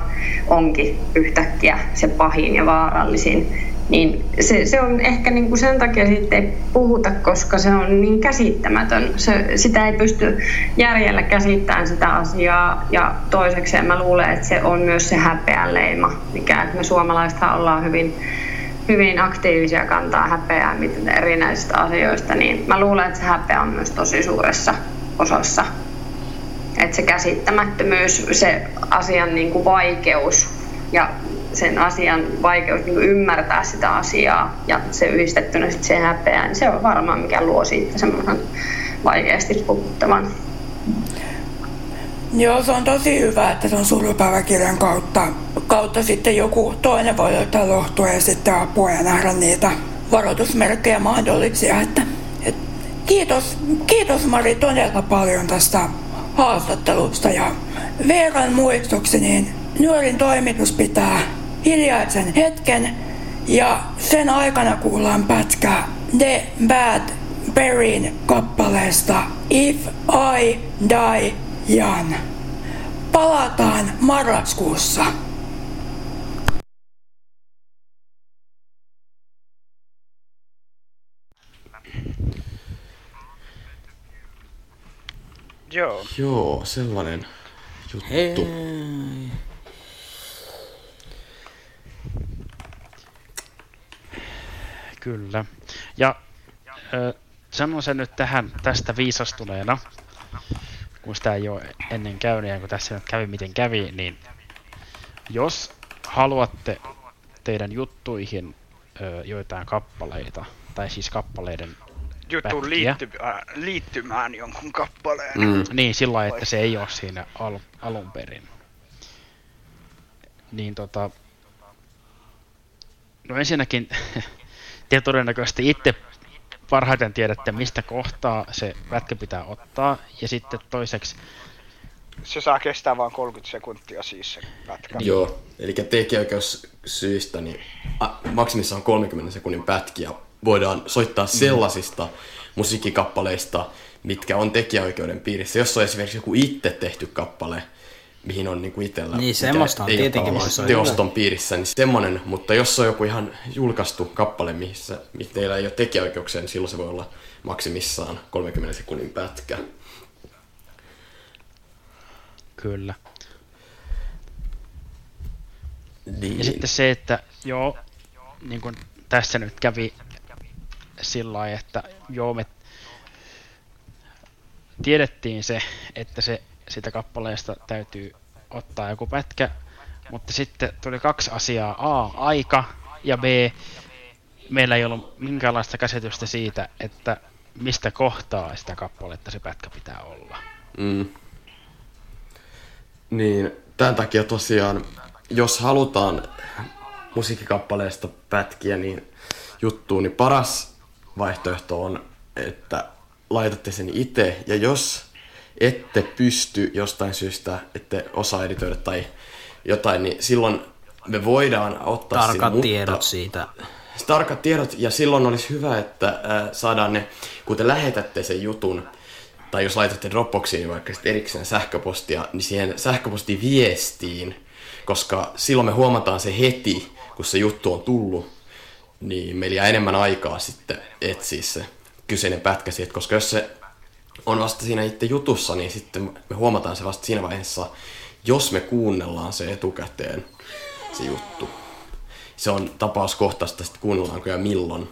onkin yhtäkkiä se pahin ja vaarallisin, niin se, se on ehkä niin kuin sen takia siitä ei puhuta, koska se on niin käsittämätön. Se, sitä ei pysty järjellä käsittämään sitä asiaa. Ja toiseksi mä luulen, että se on myös se häpeäleima, mikä että me suomalaiset ollaan hyvin, hyvin aktiivisia kantaa häpeää erinäisistä asioista, niin mä luulen, että se häpeä on myös tosi suuressa osassa. Että se käsittämättömyys, se asian niin kuin vaikeus ja sen asian vaikeus niin ymmärtää sitä asiaa ja se yhdistettynä sitten siihen häpeään, niin se on varmaan mikä luo siitä semmoisen vaikeasti puhuttavan. Joo, se on tosi hyvä, että se on surupäiväkirjan kautta, kautta sitten joku toinen voi ottaa lohtua ja sitten apua ja nähdä niitä varoitusmerkkejä mahdollisia. Että, et, kiitos, kiitos Mari todella paljon tästä haastattelusta ja Veeran muistoksi, niin Nyörin toimitus pitää hiljaisen hetken ja sen aikana kuullaan pätkä The Bad Berryn kappaleesta If I Die Young. Palataan marraskuussa. Joo. Joo, sellainen juttu. Hei. Kyllä. Ja ö, sanon sen nyt tähän tästä viisastuneena, kun sitä ei ole ennen käynyt ja kun tässä nyt kävi miten kävi, niin jos haluatte teidän juttuihin ö, joitain kappaleita, tai siis kappaleiden Juttuun pätkiä, liittymään, liittymään jonkun kappaleen. Mm. Niin, sillä lailla, että se ei ole siinä al- alun perin. Niin tota... No ensinnäkin, te todennäköisesti itse parhaiten tiedätte, mistä kohtaa se pätkä pitää ottaa. Ja sitten toiseksi, Se saa kestää vain 30 sekuntia siis se pätkä. Joo, eli tekijäoikeussyistä niin maksimissaan 30 sekunnin pätkiä voidaan soittaa sellaisista musiikkikappaleista, mitkä on tekijäoikeuden piirissä. Jos on esimerkiksi joku itse tehty kappale, mihin on niinku itsellä, Niin, semmoista on ei ole tietenkin soittaa. teoston piirissä, niin semmoinen, mutta jos on joku ihan julkaistu kappale, missä, missä teillä ei ole tekijäoikeuksia, niin silloin se voi olla maksimissaan 30 sekunnin pätkä. kyllä. Niin. Ja sitten se, että joo, niin kuin tässä nyt kävi sillä lailla, että joo, me tiedettiin se, että se sitä kappaleesta täytyy ottaa joku pätkä, mutta sitten tuli kaksi asiaa. A, aika ja B, meillä ei ollut minkäänlaista käsitystä siitä, että mistä kohtaa sitä kappaletta se pätkä pitää olla. Mm. Niin, tämän takia tosiaan, jos halutaan musiikkikappaleesta pätkiä niin juttuun, niin paras vaihtoehto on, että laitatte sen itse, ja jos ette pysty jostain syystä, ette osaa editoida tai jotain, niin silloin me voidaan ottaa Tarkat sinne, tiedot mutta, siitä. Tarkat tiedot, ja silloin olisi hyvä, että äh, saadaan ne, kun te lähetätte sen jutun, tai jos laitatte Dropboxiin vaikka sitten erikseen sähköpostia, niin siihen sähköpostiviestiin, koska silloin me huomataan se heti, kun se juttu on tullut, niin meillä jää enemmän aikaa sitten etsiä se kyseinen pätkä siitä, koska jos se on vasta siinä itse jutussa, niin sitten me huomataan se vasta siinä vaiheessa, jos me kuunnellaan se etukäteen, se juttu. Se on tapauskohtaista, sitten kuunnellaanko ja milloin.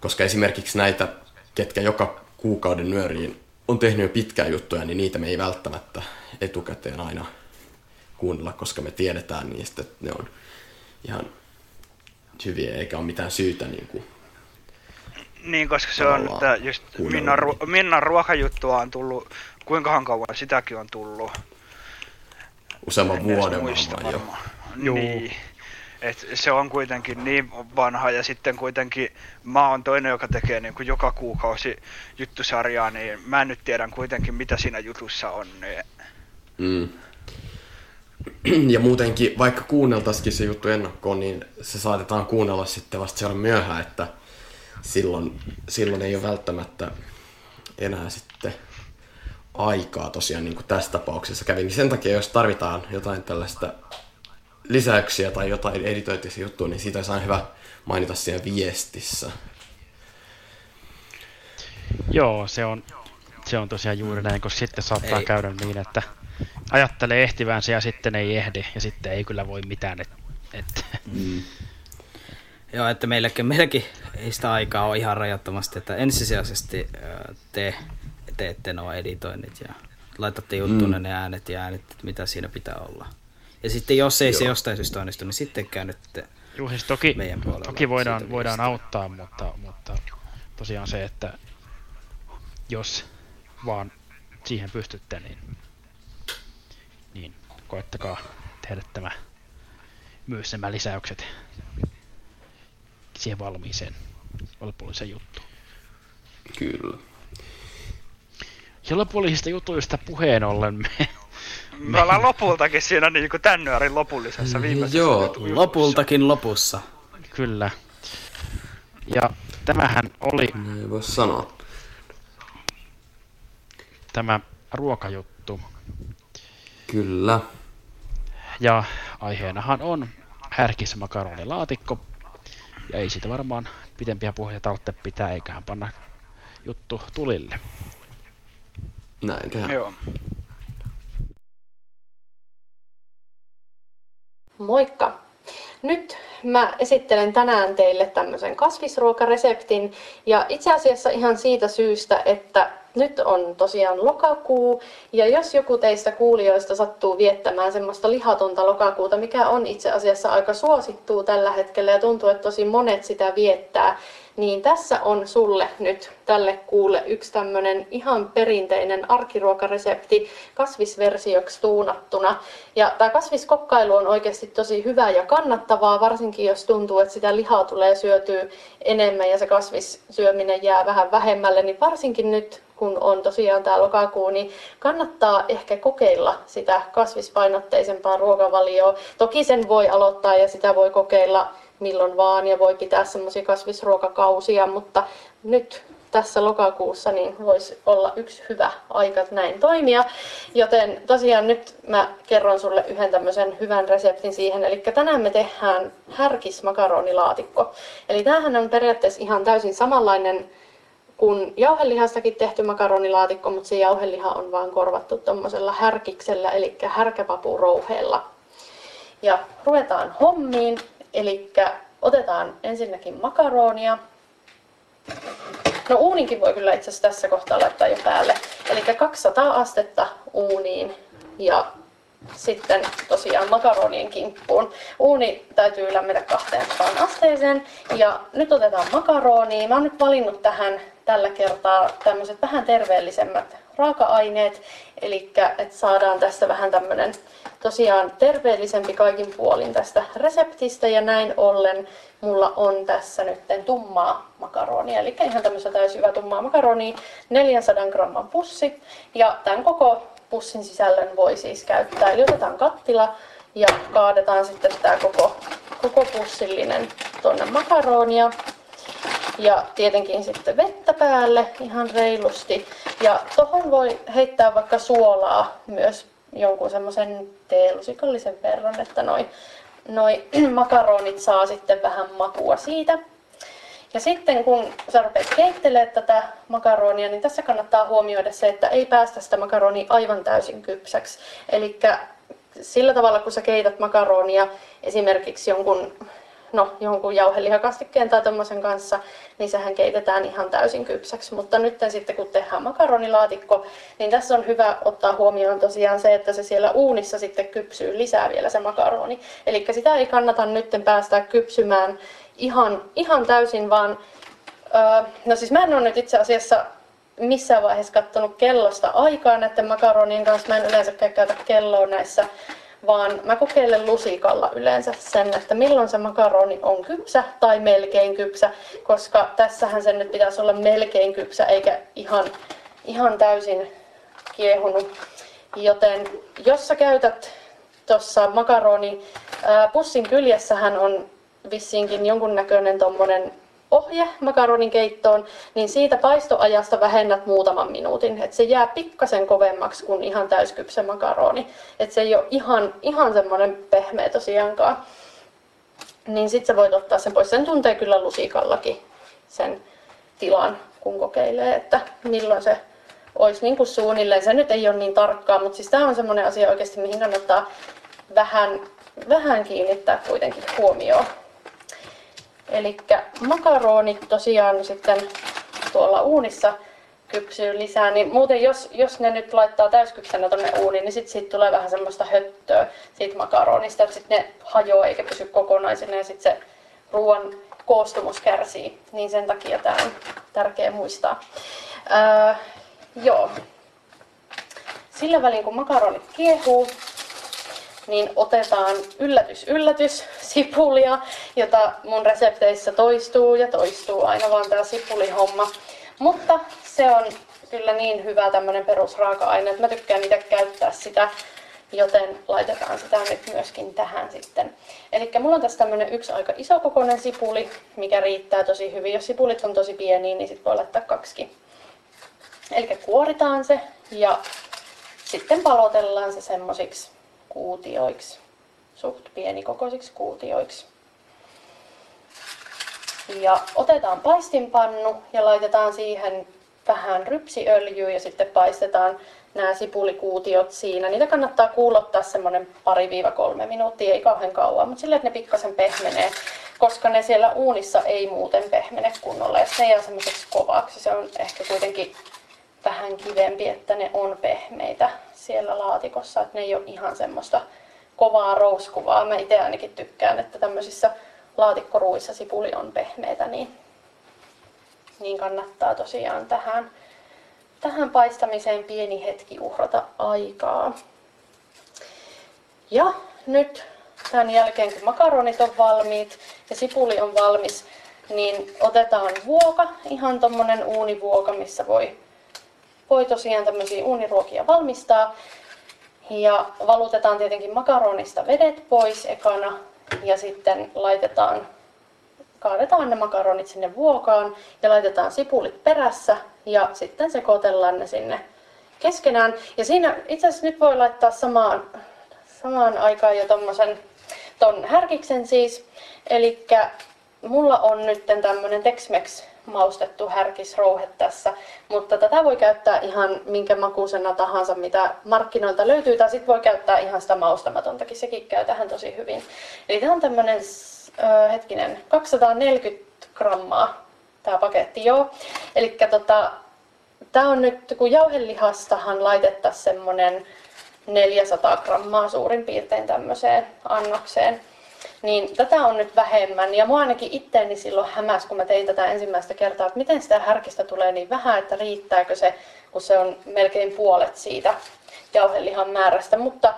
Koska esimerkiksi näitä, ketkä joka kuukauden nyöriin on tehnyt jo pitkään juttuja, niin niitä me ei välttämättä etukäteen aina kuunnella, koska me tiedetään niistä, että ne on ihan hyviä eikä ole mitään syytä niin kuin Niin, koska se on, että just Minnan, ru- Minnan ruokajuttua on tullut, kuinkahan kauan sitäkin on tullut. useamman vuoden muista varmaan jo. Niin. Et se on kuitenkin niin vanha ja sitten kuitenkin mä oon toinen, joka tekee niin kuin joka kuukausi juttusarjaa, niin mä nyt tiedän kuitenkin mitä siinä jutussa on. Niin Mm. ja muutenkin, vaikka kuunneltaisikin se juttu ennakkoon, niin se saatetaan kuunnella sitten vasta siellä myöhään, että silloin, silloin ei ole välttämättä enää sitten aikaa tosiaan niin kuin tässä tapauksessa kävi. Niin sen takia, jos tarvitaan jotain tällaista lisäyksiä tai jotain editoitisia juttuja, niin siitä aina hyvä mainita siellä viestissä. Joo, se on, se on tosiaan juuri näin, koska sitten saattaa Ei. käydä niin, että ajattelee ehtivänsä ja sitten ei ehdi ja sitten ei kyllä voi mitään. Et, et. Mm. Joo, että meilläkin, meilläkin ei sitä aikaa ole ihan rajattomasti, että ensisijaisesti te teette nuo editoinnit ja laitatte juttuun Mm. ne äänet ja äänet, että mitä siinä pitää olla. Ja sitten jos ei se Joo. jostain syystä onnistu, niin sitten käännytte Juu, siis toki, meidän puolella. toki voidaan, voidaan auttaa, mutta, mutta tosiaan se, että jos vaan siihen pystytte, niin, niin koettakaa tehdä tämä, myös nämä lisäykset siihen valmiiseen lopulliseen juttuun. Kyllä. Ja lopullisista jutuista puheen ollen me, Me ollaan lopultakin siinä niin kuin tämän nyörin lopullisessa viimeisessä. Joo, jutussa. Lopultakin lopussa. Kyllä. Ja tämähän oli Ei voi sanoa. tämä ruokajuttu. Kyllä. Ja aiheenahan on härkis makaronilaatikko. Ja ei siitä varmaan pitempiä puheita tarvitse pitää, eiköhän panna juttu tulille. Näin tehdään. Joo. Moikka! Nyt mä esittelen tänään teille tämmöisen kasvisruokareseptin ja itse asiassa ihan siitä syystä, että nyt on tosiaan lokakuu ja jos joku teistä kuulijoista sattuu viettämään semmoista lihatonta lokakuuta, mikä on itse asiassa aika suosittua tällä hetkellä ja tuntuu, että tosi monet sitä viettää, niin tässä on sulle nyt tälle kuulle yksi tämmönen ihan perinteinen arkiruokaresepti kasvisversioksi tuunattuna. Ja tämä kasviskokkailu on oikeasti tosi hyvää ja kannattavaa, varsinkin jos tuntuu, että sitä lihaa tulee syötyä enemmän ja se kasvissyöminen jää vähän vähemmälle, niin varsinkin nyt kun on tosiaan tämä lokakuu, niin kannattaa ehkä kokeilla sitä kasvispainotteisempaa ruokavalioa. Toki sen voi aloittaa ja sitä voi kokeilla milloin vaan ja voi pitää semmoisia kasvisruokakausia, mutta nyt tässä lokakuussa niin voisi olla yksi hyvä aika näin toimia. Joten tosiaan nyt mä kerron sulle yhden tämmöisen hyvän reseptin siihen. Eli tänään me tehdään härkismakaronilaatikko. Eli tämähän on periaatteessa ihan täysin samanlainen kuin jauhelihastakin tehty makaronilaatikko, mutta se jauheliha on vaan korvattu tuommoisella härkiksellä, eli härkäpapurouheella. Ja ruvetaan hommiin, eli otetaan ensinnäkin makaronia. No uuninkin voi kyllä itse asiassa tässä kohtaa laittaa jo päälle. Eli 200 astetta uuniin ja sitten tosiaan makaronien kimppuun. Uuni täytyy lämmetä 200 asteeseen ja nyt otetaan makaronia. Mä oon nyt valinnut tähän tällä kertaa tämmöiset vähän terveellisemmät raaka-aineet, eli että saadaan tästä vähän tämmönen tosiaan terveellisempi kaikin puolin tästä reseptistä ja näin ollen mulla on tässä nyt tummaa makaronia, eli ihan tämmöistä täysjyvää tummaa makaronia, 400 gramman pussi ja tämän koko pussin sisällön voi siis käyttää. Eli otetaan kattila ja kaadetaan sitten tämä koko, koko pussillinen tuonne makaronia. Ja tietenkin sitten vettä päälle ihan reilusti. Ja tohon voi heittää vaikka suolaa myös jonkun semmoisen teelusikallisen verran, että noi, noi makaronit saa sitten vähän makua siitä. Ja sitten kun sä rupeat keittelemään tätä makaronia, niin tässä kannattaa huomioida se, että ei päästä sitä makaronia aivan täysin kypsäksi. Eli sillä tavalla, kun sä keität makaronia esimerkiksi jonkun, no, jonkun jauhelihakastikkeen tai tommosen kanssa, niin sehän keitetään ihan täysin kypsäksi. Mutta nyt sitten kun tehdään makaronilaatikko, niin tässä on hyvä ottaa huomioon tosiaan se, että se siellä uunissa sitten kypsyy lisää vielä se makaroni. Eli sitä ei kannata nyt päästää kypsymään ihan, ihan täysin, vaan no siis mä en ole nyt itse asiassa missään vaiheessa katsonut kellosta aikaa näiden makaronien kanssa. Mä en yleensäkään käytä kelloa näissä, vaan mä kokeilen lusikalla yleensä sen, että milloin se makaroni on kypsä tai melkein kypsä, koska tässähän sen nyt pitäisi olla melkein kypsä eikä ihan, ihan täysin kiehunut. Joten jos sä käytät tuossa makaroni pussin kyljessähän on vissiinkin jonkunnäköinen tommonen ohje makaronin keittoon, niin siitä paistoajasta vähennät muutaman minuutin. Et se jää pikkasen kovemmaksi kuin ihan täyskypsä makaroni. Et se ei ole ihan, ihan semmoinen pehmeä tosiaankaan. Niin sit sä voit ottaa sen pois. Sen tuntee kyllä lusikallakin sen tilan, kun kokeilee, että milloin se olisi niin kuin suunnilleen. Se nyt ei ole niin tarkkaa, mutta siis tämä on semmoinen asia oikeasti, mihin kannattaa vähän, vähän kiinnittää kuitenkin huomioon. Eli makaronit tosiaan sitten tuolla uunissa kypsyy lisää, niin muuten jos, jos ne nyt laittaa täyskypsänä tonne uuniin, niin sitten siitä tulee vähän semmoista höttöä siitä makaronista, että sitten ne hajoaa eikä pysy kokonaisena ja sitten se ruoan koostumus kärsii. Niin sen takia tämä on tärkeä muistaa. Öö, joo. Sillä välin kun makaronit kiehuu, niin otetaan yllätys, yllätys, sipulia, jota mun resepteissä toistuu ja toistuu aina vaan tämä sipulihomma. Mutta se on kyllä niin hyvä tämmönen perusraaka-aine, että mä tykkään itse käyttää sitä, joten laitetaan sitä nyt myöskin tähän sitten. Eli mulla on tässä tämmönen yksi aika iso kokoinen sipuli, mikä riittää tosi hyvin. Jos sipulit on tosi pieniä, niin sit voi laittaa kaksi. Eli kuoritaan se ja sitten palotellaan se semmosiksi kuutioiksi, suht pienikokoisiksi kuutioiksi. Ja otetaan paistinpannu ja laitetaan siihen vähän rypsiöljyä ja sitten paistetaan nämä sipulikuutiot siinä. Niitä kannattaa kuulottaa semmoinen pari-kolme minuuttia, ei kauhean kauan, mutta silleen, että ne pikkasen pehmenee, koska ne siellä uunissa ei muuten pehmene kunnolla. Ja ne jää semmoiseksi kovaksi, se on ehkä kuitenkin vähän kivempi, että ne on pehmeitä siellä laatikossa, että ne ei ole ihan semmoista kovaa rouskuvaa. Mä itse ainakin tykkään, että tämmöisissä laatikkoruissa sipuli on pehmeitä, niin, niin kannattaa tosiaan tähän, tähän paistamiseen pieni hetki uhrata aikaa. Ja nyt tämän jälkeen, kun makaronit on valmiit ja sipuli on valmis, niin otetaan vuoka, ihan tommonen uunivuoka, missä voi voi tosiaan tämmöisiä uuniruokia valmistaa. Ja valutetaan tietenkin makaronista vedet pois ekana ja sitten laitetaan, kaadetaan ne makaronit sinne vuokaan ja laitetaan sipulit perässä ja sitten sekoitellaan ne sinne keskenään. Ja siinä itse asiassa nyt voi laittaa samaan, samaan aikaan jo tommosen ton härkiksen siis. Eli mulla on nyt tämmönen Tex-Mex maustettu härkisrouhe tässä, mutta tätä voi käyttää ihan minkä makuisena tahansa, mitä markkinoilta löytyy, tai sitten voi käyttää ihan sitä maustamatontakin, sekin käy tähän tosi hyvin. Eli tämä on tämmöinen, hetkinen, 240 grammaa tämä paketti, joo. Eli tota, tämä on nyt, kun jauhelihastahan laitettaisiin semmoinen 400 grammaa suurin piirtein tämmöiseen annokseen niin tätä on nyt vähemmän. Ja mua ainakin itteeni silloin hämäs, kun mä tein tätä ensimmäistä kertaa, että miten sitä härkistä tulee niin vähän, että riittääkö se, kun se on melkein puolet siitä jauhelihan määrästä. Mutta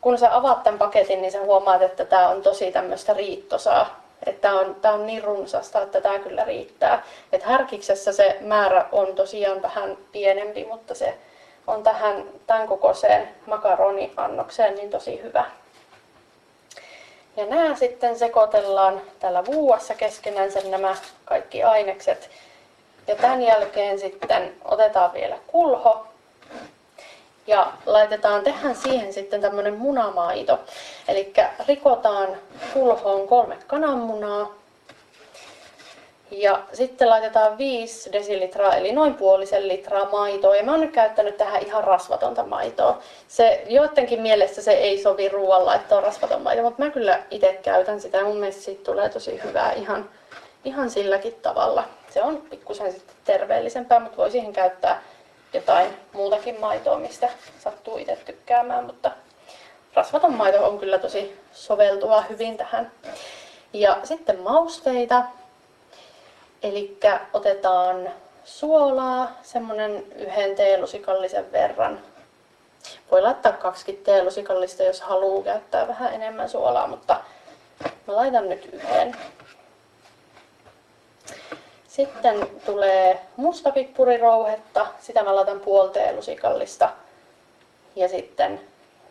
kun sä avaat tämän paketin, niin sä huomaat, että tämä on tosi tämmöistä riittosaa. Että tämä on, tää on niin runsasta, että tämä kyllä riittää. Et härkiksessä se määrä on tosiaan vähän pienempi, mutta se on tähän tämän kokoiseen makaroniannokseen niin tosi hyvä. Ja nämä sitten sekoitellaan tällä vuuassa keskenänsä nämä kaikki ainekset. Ja tämän jälkeen sitten otetaan vielä kulho ja laitetaan, tehdään siihen sitten tämmönen munamaito. Eli rikotaan kulhoon kolme kananmunaa, ja sitten laitetaan 5 desilitraa, eli noin puolisen litraa maitoa. Ja mä oon nyt käyttänyt tähän ihan rasvatonta maitoa. Se, joidenkin mielestä se ei sovi ruoalla, että on rasvaton maito, mutta mä kyllä itse käytän sitä. Ja mun mielestä siitä tulee tosi hyvää ihan, ihan silläkin tavalla. Se on pikkusen sitten terveellisempää, mutta voi siihen käyttää jotain muutakin maitoa, mistä sattuu itse tykkäämään. Mutta rasvaton maito on kyllä tosi soveltuva hyvin tähän. Ja sitten mausteita. Eli otetaan suolaa, semmonen yhden teelusikallisen verran. Voi laittaa kaksi teelusikallista, jos haluaa käyttää vähän enemmän suolaa, mutta mä laitan nyt yhden. Sitten tulee mustapippurirouhetta, sitä mä laitan puoli teelusikallista. Ja sitten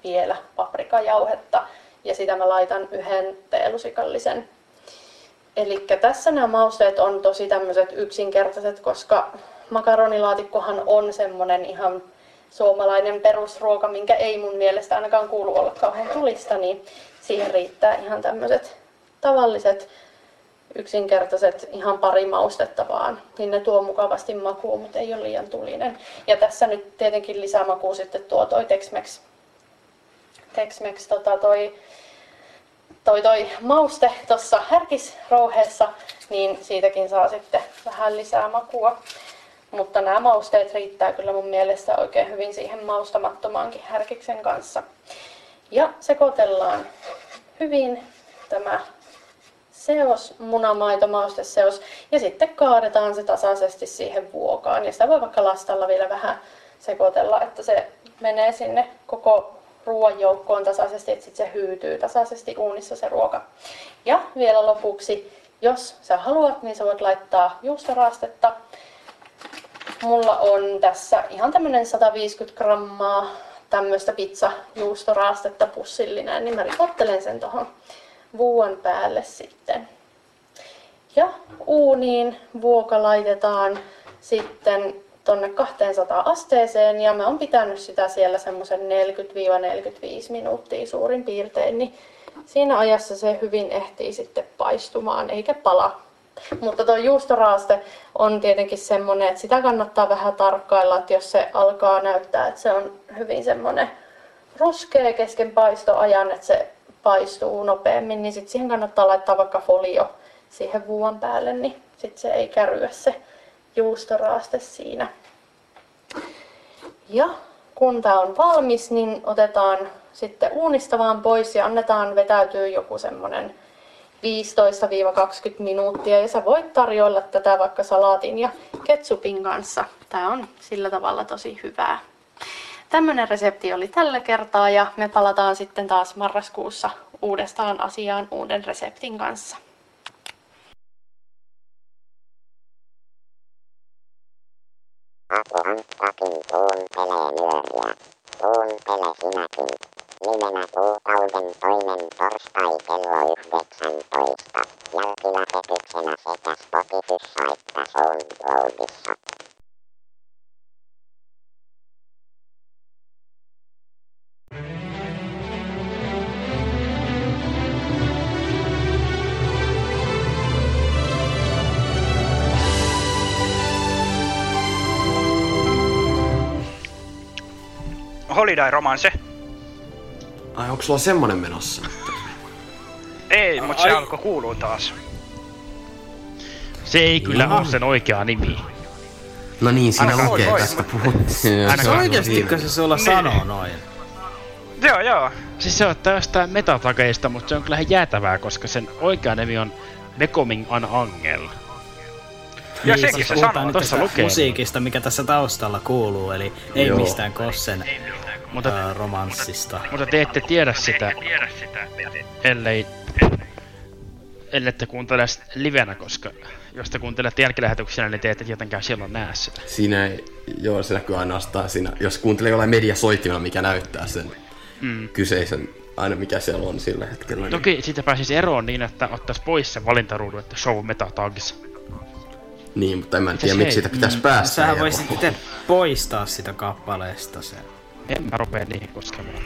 vielä paprikajauhetta ja sitä mä laitan yhden teelusikallisen. Eli tässä nämä mausteet on tosi tämmöiset yksinkertaiset, koska makaronilaatikkohan on semmonen ihan suomalainen perusruoka, minkä ei mun mielestä ainakaan kuulu olla kauhean tulista, niin siihen riittää ihan tämmöiset tavalliset, yksinkertaiset, ihan pari maustetta vaan. Niin ne tuo mukavasti makua, mutta ei ole liian tulinen. Ja tässä nyt tietenkin lisämaku sitten tuo toi Tex-Mex. Tex-Mex tota toi, toi, toi mauste tuossa härkisrouheessa, niin siitäkin saa sitten vähän lisää makua. Mutta nämä mausteet riittää kyllä mun mielestä oikein hyvin siihen maustamattomaankin härkiksen kanssa. Ja sekoitellaan hyvin tämä seos, munamaito, mausteseos ja sitten kaadetaan se tasaisesti siihen vuokaan. Ja sitä voi vaikka lastalla vielä vähän sekoitella, että se menee sinne koko ruoan joukkoon tasaisesti, että sitten se hyytyy tasaisesti uunissa se ruoka. Ja vielä lopuksi, jos sä haluat, niin sä voit laittaa juustoraastetta Mulla on tässä ihan tämmönen 150 grammaa tämmöistä pizzajuustoraastetta pussillinen, niin mä ripottelen sen tuohon vuon päälle sitten. Ja uuniin vuoka laitetaan sitten tonne 200 asteeseen ja mä oon pitänyt sitä siellä semmoisen 40-45 minuuttia suurin piirtein, niin siinä ajassa se hyvin ehtii sitten paistumaan eikä pala. Mutta tuo juustoraaste on tietenkin semmoinen, että sitä kannattaa vähän tarkkailla, että jos se alkaa näyttää, että se on hyvin semmoinen ruskea kesken paistoajan, että se paistuu nopeammin, niin sitten siihen kannattaa laittaa vaikka folio siihen vuon päälle, niin sitten se ei käryä se juustoraaste siinä. Ja kun tämä on valmis, niin otetaan sitten uunista vaan pois ja annetaan vetäytyä joku semmoinen 15-20 minuuttia ja sä voit tarjoilla tätä vaikka salaatin ja ketsupin kanssa. Tämä on sillä tavalla tosi hyvää. Tämmönen resepti oli tällä kertaa ja me palataan sitten taas marraskuussa uudestaan asiaan uuden reseptin kanssa. Apu tuon pelee nyöriä. Tuon pele sinäkin. Nimenä kuukauden toinen torstai kello 19. Jälkilähetyksenä sekä Spotifyssa että SoundCloudissa. Holiday Romance. Ai onko sulla semmonen menossa? Ei, mutta se alkoi kuuluu taas. Se ei kyllä Jaha. ole sen oikea nimi. No niin, siinä Ainakaan lukee tästä puhuttiin. Ainakaan Oikeastikö se sulla Niin. sanoo noin? Joo, joo. Siis se on jostain metatakeista, mutta se on kyllä ihan jäätävää, koska sen oikea nimi on Becoming an Angel. Ja Niin, sekin siis se sanoo. tästä lukee. musiikista, mikä tässä taustalla kuuluu, eli ei Joo. mistään Kossen Mutta, ää, romanssista. mutta te ette tiedä sitä, ellei, ellette kuuntele sitä livenä, koska jos te kuuntelette jälkilähetyksenä, niin te ette tietenkään silloin näe sitä. Siinä ei, joo, se näkyy ainoastaan siinä, jos kuuntelee jollain mediasoittimella, mikä näyttää sen Mm. kyseisen, aina mikä siellä on sillä hetkellä. Niin. Toki siitä pääsisi eroon niin, että ottaisi pois sen valintaruudun, että show meta tags. Niin, mutta en mä tiedä, miksi siitä pitäisi Mm, päästä. Sähän voisit itse poistaa sitä kappaleesta sen. En mä rupea niihin koskemaan.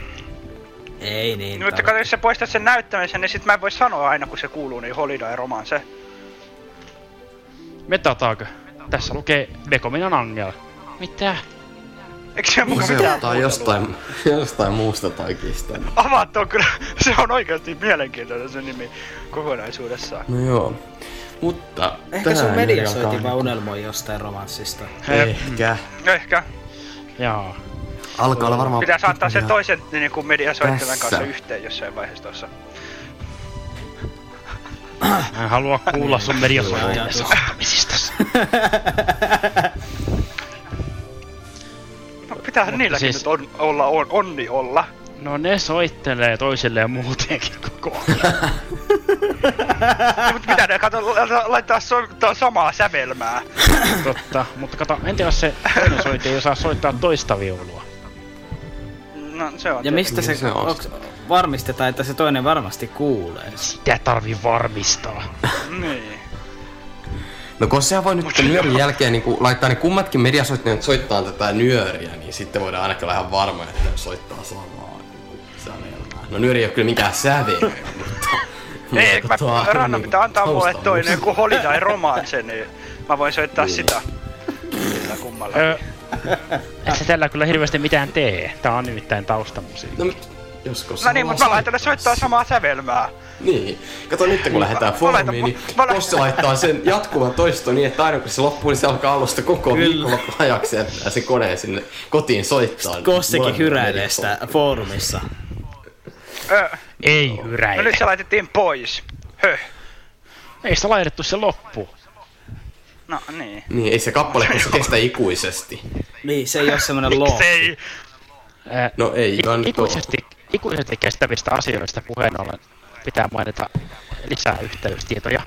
Ei niin. No, mutta kato, jos sä poistat sen näyttämisen, niin sit mä en voi sanoa aina, kun se kuuluu niin Holiday Romance. Metatag. Tässä lukee Becoming an Angel. Mitä? Eikö se No, muka se mitään ottaa muuta jostain, jostain muusta takista. Avaat on kyllä, se on oikeasti mielenkiintoinen se nimi kokonaisuudessaan. No joo. Mutta Ehkä sun alkaa vaan unelmoi jostain romanssista. Ehkä. Ehkä. Jaa. Alkaa olla varmaan... Pitää saattaa sen toisen niin kuin mediasoittimen Tässä. kanssa yhteen jossain vaiheessa tuossa. Mä en halua kuulla sun mediasoittimien ajatus. soittamisista. No pitää niilläkin siis- nyt on, olla, on, onni olla. No ne soittelee toisilleen muutenkin koko ajan. Ja, mutta pitää ne kato, la- laittaa soittaa samaa sävelmää. Totta, mutta kato, entä jos se toinen soitti ei osaa soittaa toista viulua? No se on Ja mistä se, se on. onks, varmistetaan, että se toinen varmasti kuulee? Sitä tarvii varmistaa. Niin. No kun sehän voi nyt nyörin jälkeen niin laittaa ne kummatkin mediasoittajat soittaa tätä nyöriä, niin sitten voidaan ainakin olla ihan varma, että ne soittaa samaa niin sävelmää. No nyöri ei ole kyllä mikään sävel, mutta... Ei, mä, tuo- Ranna niin, pitää antaa mulle toinen joku Holiday Romance, niin mä voin soittaa Niin. sitä. Sillä kummalla. Et sä tällä kyllä hirveästi mitään tee. Tää on nimittäin taustamusiikki. No, Joskus No niin, mutta mä laitan ne soittaa samaa sävelmää. Niin. Kato nyt kun lähdetään foorumiin, niin Posse laittaa sen jatkuvan toisto niin, että aina kun se loppuu, niin se alkaa alusta koko viikonloppu ajaksi ja sen koneen sinne kotiin soittaa. Kossekin hyräilee sitä foorumissa. Ei hyräile. No nyt se laitettiin pois. Höh. Ei sitä laitettu se loppu. No niin. Niin, ei se kappale se kestä ikuisesti. Niin, se ei ole semmonen loo. Ää, No ei, vaan on- ikuisesti, ikuisesti kestävistä asioista puheen ollen pitää mainita lisää yhteystietoja.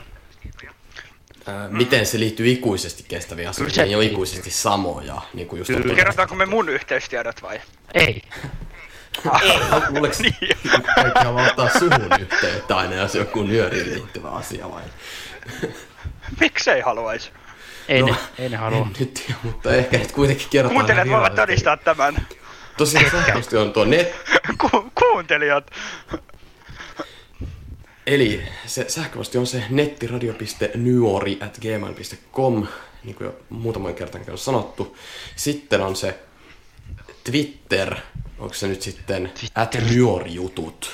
Ää, miten se liittyy ikuisesti kestäviin asioihin, se ei ole ikuisesti samoja, niin kuin just Kyllä. Kerrotaanko me mun yhteystiedot vai? Ei. Luuleeko Niin. kaikki haluaa ottaa suhun yhteyttä aina, jos joku nyöriin liittyvä asia vai? Miksei haluais? Ei, No, ne, ei ne halua. En nyt tiedä, mutta ehkä nyt kuitenkin kerrotaan. Kuuntelijat voivat todistaa tämän. Tosiaan sähköposti on tuo net, Ku- kuuntelijat. Eli se sähköposti on se nettiradio.nyori at gmail.com, niin kuin jo muutaman kertaan on sanottu. Sitten on se Twitter, onko se nyt sitten at nyori-jutut.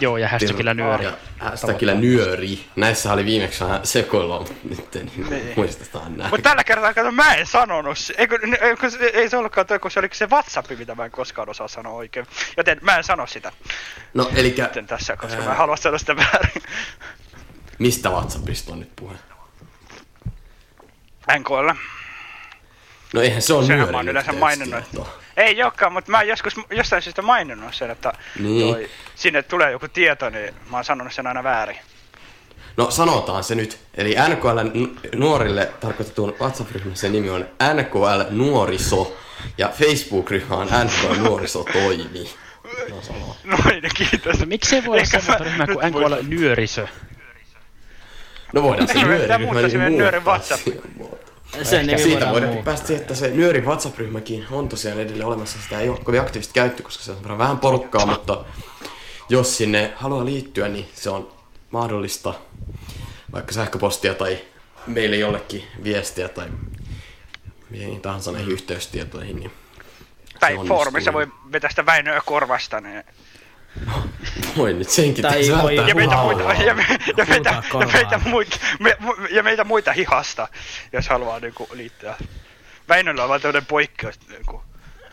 Joo, ja hashtagillä nyöri. Ja hashtagillä nyöri. Näissä oli viimeksi vähän sekoilla, mutta nyt ei niin Niin. muistetaan näin. Mutta tällä kertaa kato, mä en sanonut. Eikö, eikö, se- ei se ollutkaan toi, kun se oli se WhatsApp, mitä mä en koskaan osaa sanoa oikein. Joten mä en sano sitä No, eli sitten tässä, koska mä ää, en halua sanoa sitä väärin. mistä WhatsAppista on nyt puhe? NKlla. No eihän se ole Sehän mä oon yleensä maininnut. Ei olekaan, mutta mä oon joskus jostain syystä maininnut sen, että Niin. toi, sinne tulee joku tieto, niin mä oon sanonut sen aina väärin. No sanotaan se nyt. Eli NKL nuorille tarkoitetun WhatsApp-ryhmän sen nimi on NKL Nuoriso ja Facebook-ryhmä on NKL Nuoriso toimii. No sanoo. Noin, kiitos. No, miksei voi olla Ehkä sellaista mä ryhmää nyt kuin. NKL Nyörisö? No voidaan se nyöriryhmä muuttaa se niin meidän nyörin muuttaa WhatsApp. Sen Ehkä nimi siitä voidaan muuttaa. päästä siihen, että se nyörin WhatsApp-ryhmäkin on tosiaan edelleen olemassa. Sitä ei ole kovin aktiivisesti käytetty, koska se on vähän porukkaa, mutta jos sinne haluaa liittyä, niin se on mahdollista vaikka sähköpostia tai meille jollekin viestiä tai mihin tahansa näihin yhteystietoihin. Niin Tai foorumissa voi vetää sitä Väinöä korvasta, niin... Voi nyt senkin Tai tässä voi- Ja meitä muita, ja, me, ja, meitä, ja, meitä muita, me, ja meitä muita hihasta, jos haluaa niinku liittyä. Väinöllä on vaan tämmönen poikkeus. Niinku.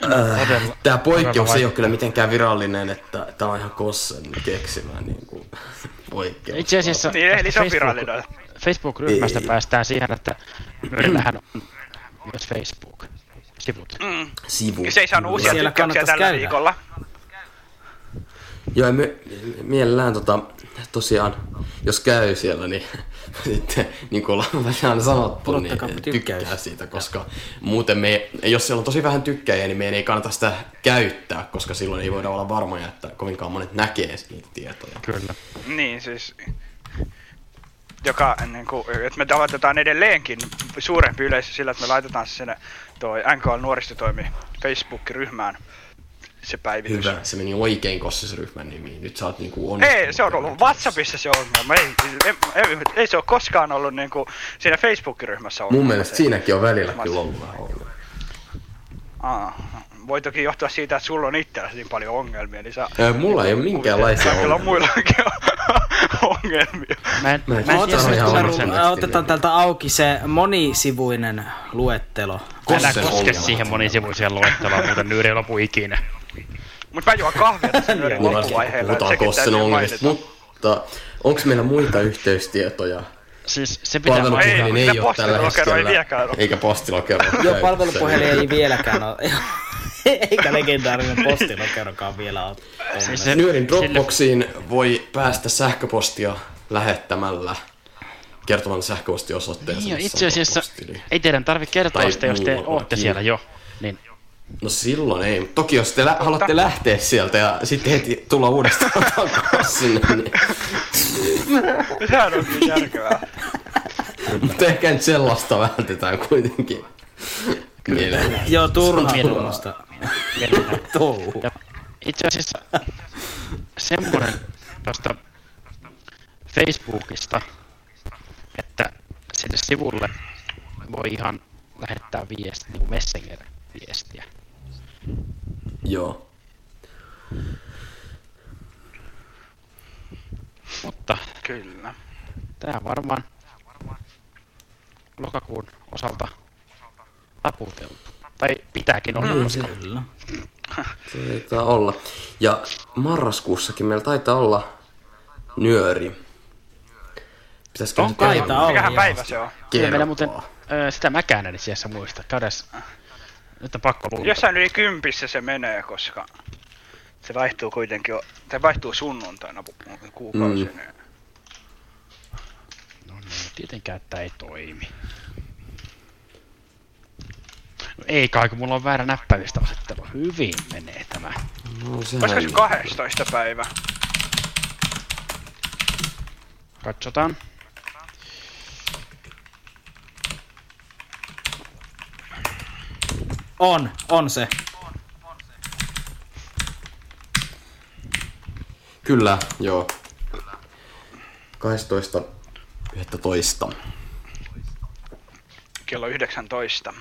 Äh, Tämä poikkeus ei ole kyllä mitenkään virallinen, että tämä on ihan Kossen keksimä niin kuin, poikkeus. Itse asiassa Niin, eli se on Facebook- virallinen. Facebook-ryhmästä Ei. päästään siihen, että Nyörillähän on myös Facebook-sivut. Mm. Sivu. Se ei saanut uusia Siellä tykkäyksiä tällä käydä. viikolla. Joo, ja me, mielellään tota, tosiaan, jos käy siellä, niin sitten niin kuin ollaan vähän sanottu, niin tykkää tykkäys. siitä, koska muuten me, jos siellä on tosi vähän tykkäjiä, niin meidän ei kannata sitä käyttää, koska silloin ei voida olla varmoja, että kovinkaan monet näkee niitä tietoja. Kyllä. Niin, siis... Joka, niin kuin, että me tavoitetaan edelleenkin suurempi yleisö sillä, että me laitetaan se sinne toi NKL nuoristotoimi Facebook-ryhmään se päivitys. Hyvä, se meni oikein Kossisryhmän nimiin. Nyt sä oot niinku onnistunut. Ei, se on ollut WhatsAppissa se ongelma. Ei, ei, ei, ei se ole koskaan ollut niin kuin siinä Facebook-ryhmässä ongelma. Mun mielestä siinäkin on välillä kyllä ollut vähän ongelma. Aa, voi toki johtua siitä, että sulla on itselläsi niin paljon ongelmia, niin sä... Ää, mulla ei ole minkäänlaisia Kaikilla ongelmia. muillakin on ongelmia. Mä en, Mä en mä en sano tiedä, ihan sen- Otetaan täältä auki se monisivuinen luettelo. Älä Kossen koske ongelmat. siihen monisivuiseen luetteloon, muuten Nyöri ei lopu ikinä. Mut mä juon kahvia tässä nyörin Niin, loppuvaiheella. Puhutaan Kossen täytyy ongelmista, mutta onko meillä muita yhteystietoja? Siis se pitää Palvelupuhelin ei, sitä ole tällä postilokero ei hetkellä, vieläkään ole. eikä postilokero Joo, palvelupuhelin ei vieläkään ole. Eikä legendaarinen postilokerokaan vielä ole. Siis se, Nyörin Dropboxiin voi päästä sähköpostia lähettämällä kertomalla sähköpostiosoitteensa. niin, itse asiassa ei teidän tarvitse kertoa sitä, jos te muuallakin. ootte siellä jo. Niin No silloin ei, mutta toki jos te lä- haluatte lähteä sieltä ja sitten heti tulla uudestaan takaisin sinne, niin... Sehän on niin järkevää. mutta ehkä nyt sellaista vältetään kuitenkin. Joo, turhaa Mielellään. tuommoista. Touhu. Ja itse asiassa semmoinen tuosta Facebookista, että sinne sivulle voi ihan lähettää viesti, niin kuin Messenger-viestiä. Joo. Mutta Kyllä. tämä varmaan lokakuun osalta taputeltu. Tai pitääkin olla, Mm, Kyllä. Se taitaa olla. Ja marraskuussakin meillä taitaa olla nyöri. Pitäisikö On nyt kai, käydä- tää Mikähän päivä se on? Kyllä meillä muuten sitä mäkään en itse asiassa muista. Käydäs, on pakko luulla. Jossain yli kympissä se menee, koska se vaihtuu kuitenkin, jo- se vaihtuu sunnuntaina pu- kuukausi. Mm. Mm. No niin, tietenkään tämä ei toimi. No ei kai, kun mulla on väärä näppäimistä asettelu. Hyvin menee tämä. No, Olisiko se 12 päivä? Katsotaan. On, on se. Kyllä, joo. 12. 11. Kello 19.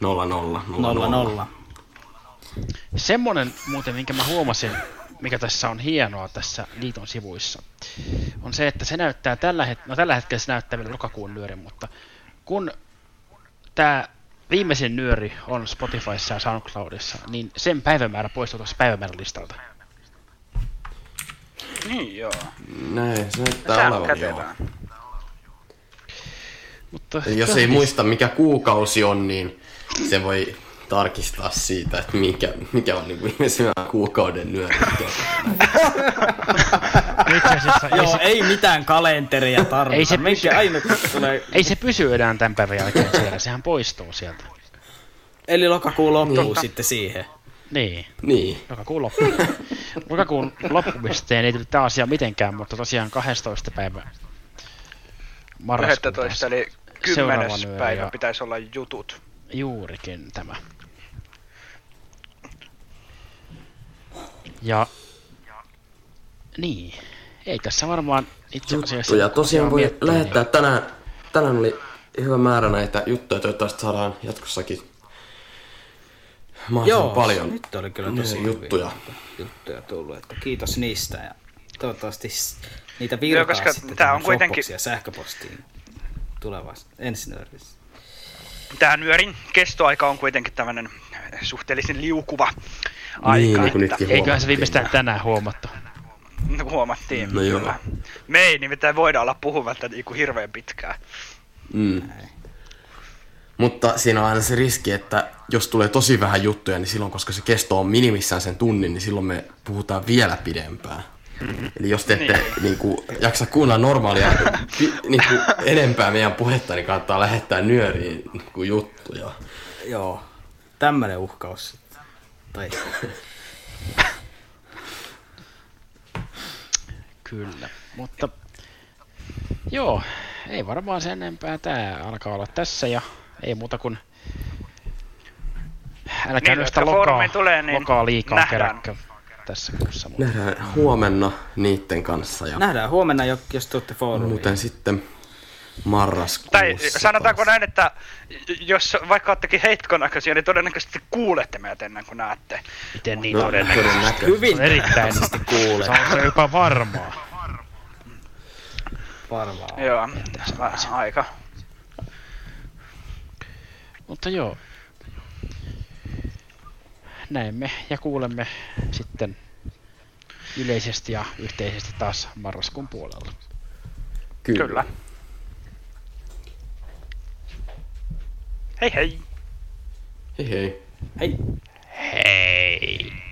0 0 Nolla nolla. Semmonen muuten, minkä mä huomasin, mikä tässä on hienoa tässä liiton sivuissa, on se, että se näyttää tällä hetkellä, no tällä hetkellä se näyttää vielä lokakuun nyörin, mutta kun tämä viimeisin nyöri on Spotifyssa ja SoundCloudissa, niin sen päivämäärä poistuu tuossa päivämäärän listalta. Niin joo. Näin, se näyttää on olevan joo. Mutta jos ei muista mikä kuukausi on, niin se voi tarkistaa siitä, että mikä, mikä on niin viimeisimmän kuukauden nyöri. Itse asiassa ei Joo, se- ei mitään kalenteria tarvita. Ei se pysy, ainut tulee... ei se pysy enää tämän päivän jälkeen siellä, sehän poistuu sieltä. Eli lokakuun loppuu Totta. sitten siihen. Niin. Niin. Lokakuun loppu. Lokakuun loppumiseen ei tullut tämä asia mitenkään, mutta tosiaan 12. päivä marraskuuta. 11 eli seuraava 10. nyöri päivä ja pitäisi olla jutut. Juurikin tämä. Ja niin, ei tässä varmaan itse asiassa... Ja tosiaan voi miettiä, lähettää tänään, tänään oli hyvä määrä näitä juttuja, toivottavasti saadaan jatkossakin mahdollisimman Joo, paljon nyt oli kyllä niitä tosi juttuja. hyviä juttuja tullut, että kiitos niistä ja toivottavasti niitä Joo, virtaa koska sitten tää on kuitenkin- sähköpostiin tulevassa ensi nördissä. Tämä nyörin kestoaika on kuitenkin tämmöinen suhteellisen liukuva aika. Niin, niin kuin että- Eiköhän se viimeistään tänään huomattu. Huomattiin. No joo. Me ei nimittäin voida olla puhumatta niinku hirveän pitkään. Mm. Mutta siinä on aina se riski, että jos tulee tosi vähän juttuja, niin silloin, koska se kesto on minimissään sen tunnin, niin silloin me puhutaan vielä pidempään. Eli jos te ette niin. Niin kuin, jaksa kuunnella normaalia pi, niin kuin, enempää meidän puhetta, niin kannattaa lähettää nyöriin niin kuin juttuja. Joo, tämmönen uhkaus. sitten. Tai Kyllä, mutta joo, ei varmaan sen enempää. Tää alkaa olla tässä ja ei muuta kuin älkää Niin, sitä lokaa, tulee, niin lokaa liikaa nähdään. keräkkö tässä kuussa. Nähdään huomenna niiden kanssa ja nähdään huomenna, jo- jos tuutte foorumiin. muuten sitten marraskuussa. Tai sanotaanko näin, että jos vaikka oottekin heitkon näköisiä, niin todennäköisesti kuulette meidät ennen kuin näette. Miten niin No, todennäköisesti? todennäköisesti. Hyvin Se on erittäin kuulee. Se on se jopa varmaa. Varmaan. Joo, vähän aika. Mutta joo. Näemme ja kuulemme sitten yleisesti ja yhteisesti taas marraskuun puolella. Kyllä. Kyllä. Hej hej! Hej hej! Hej! Hej!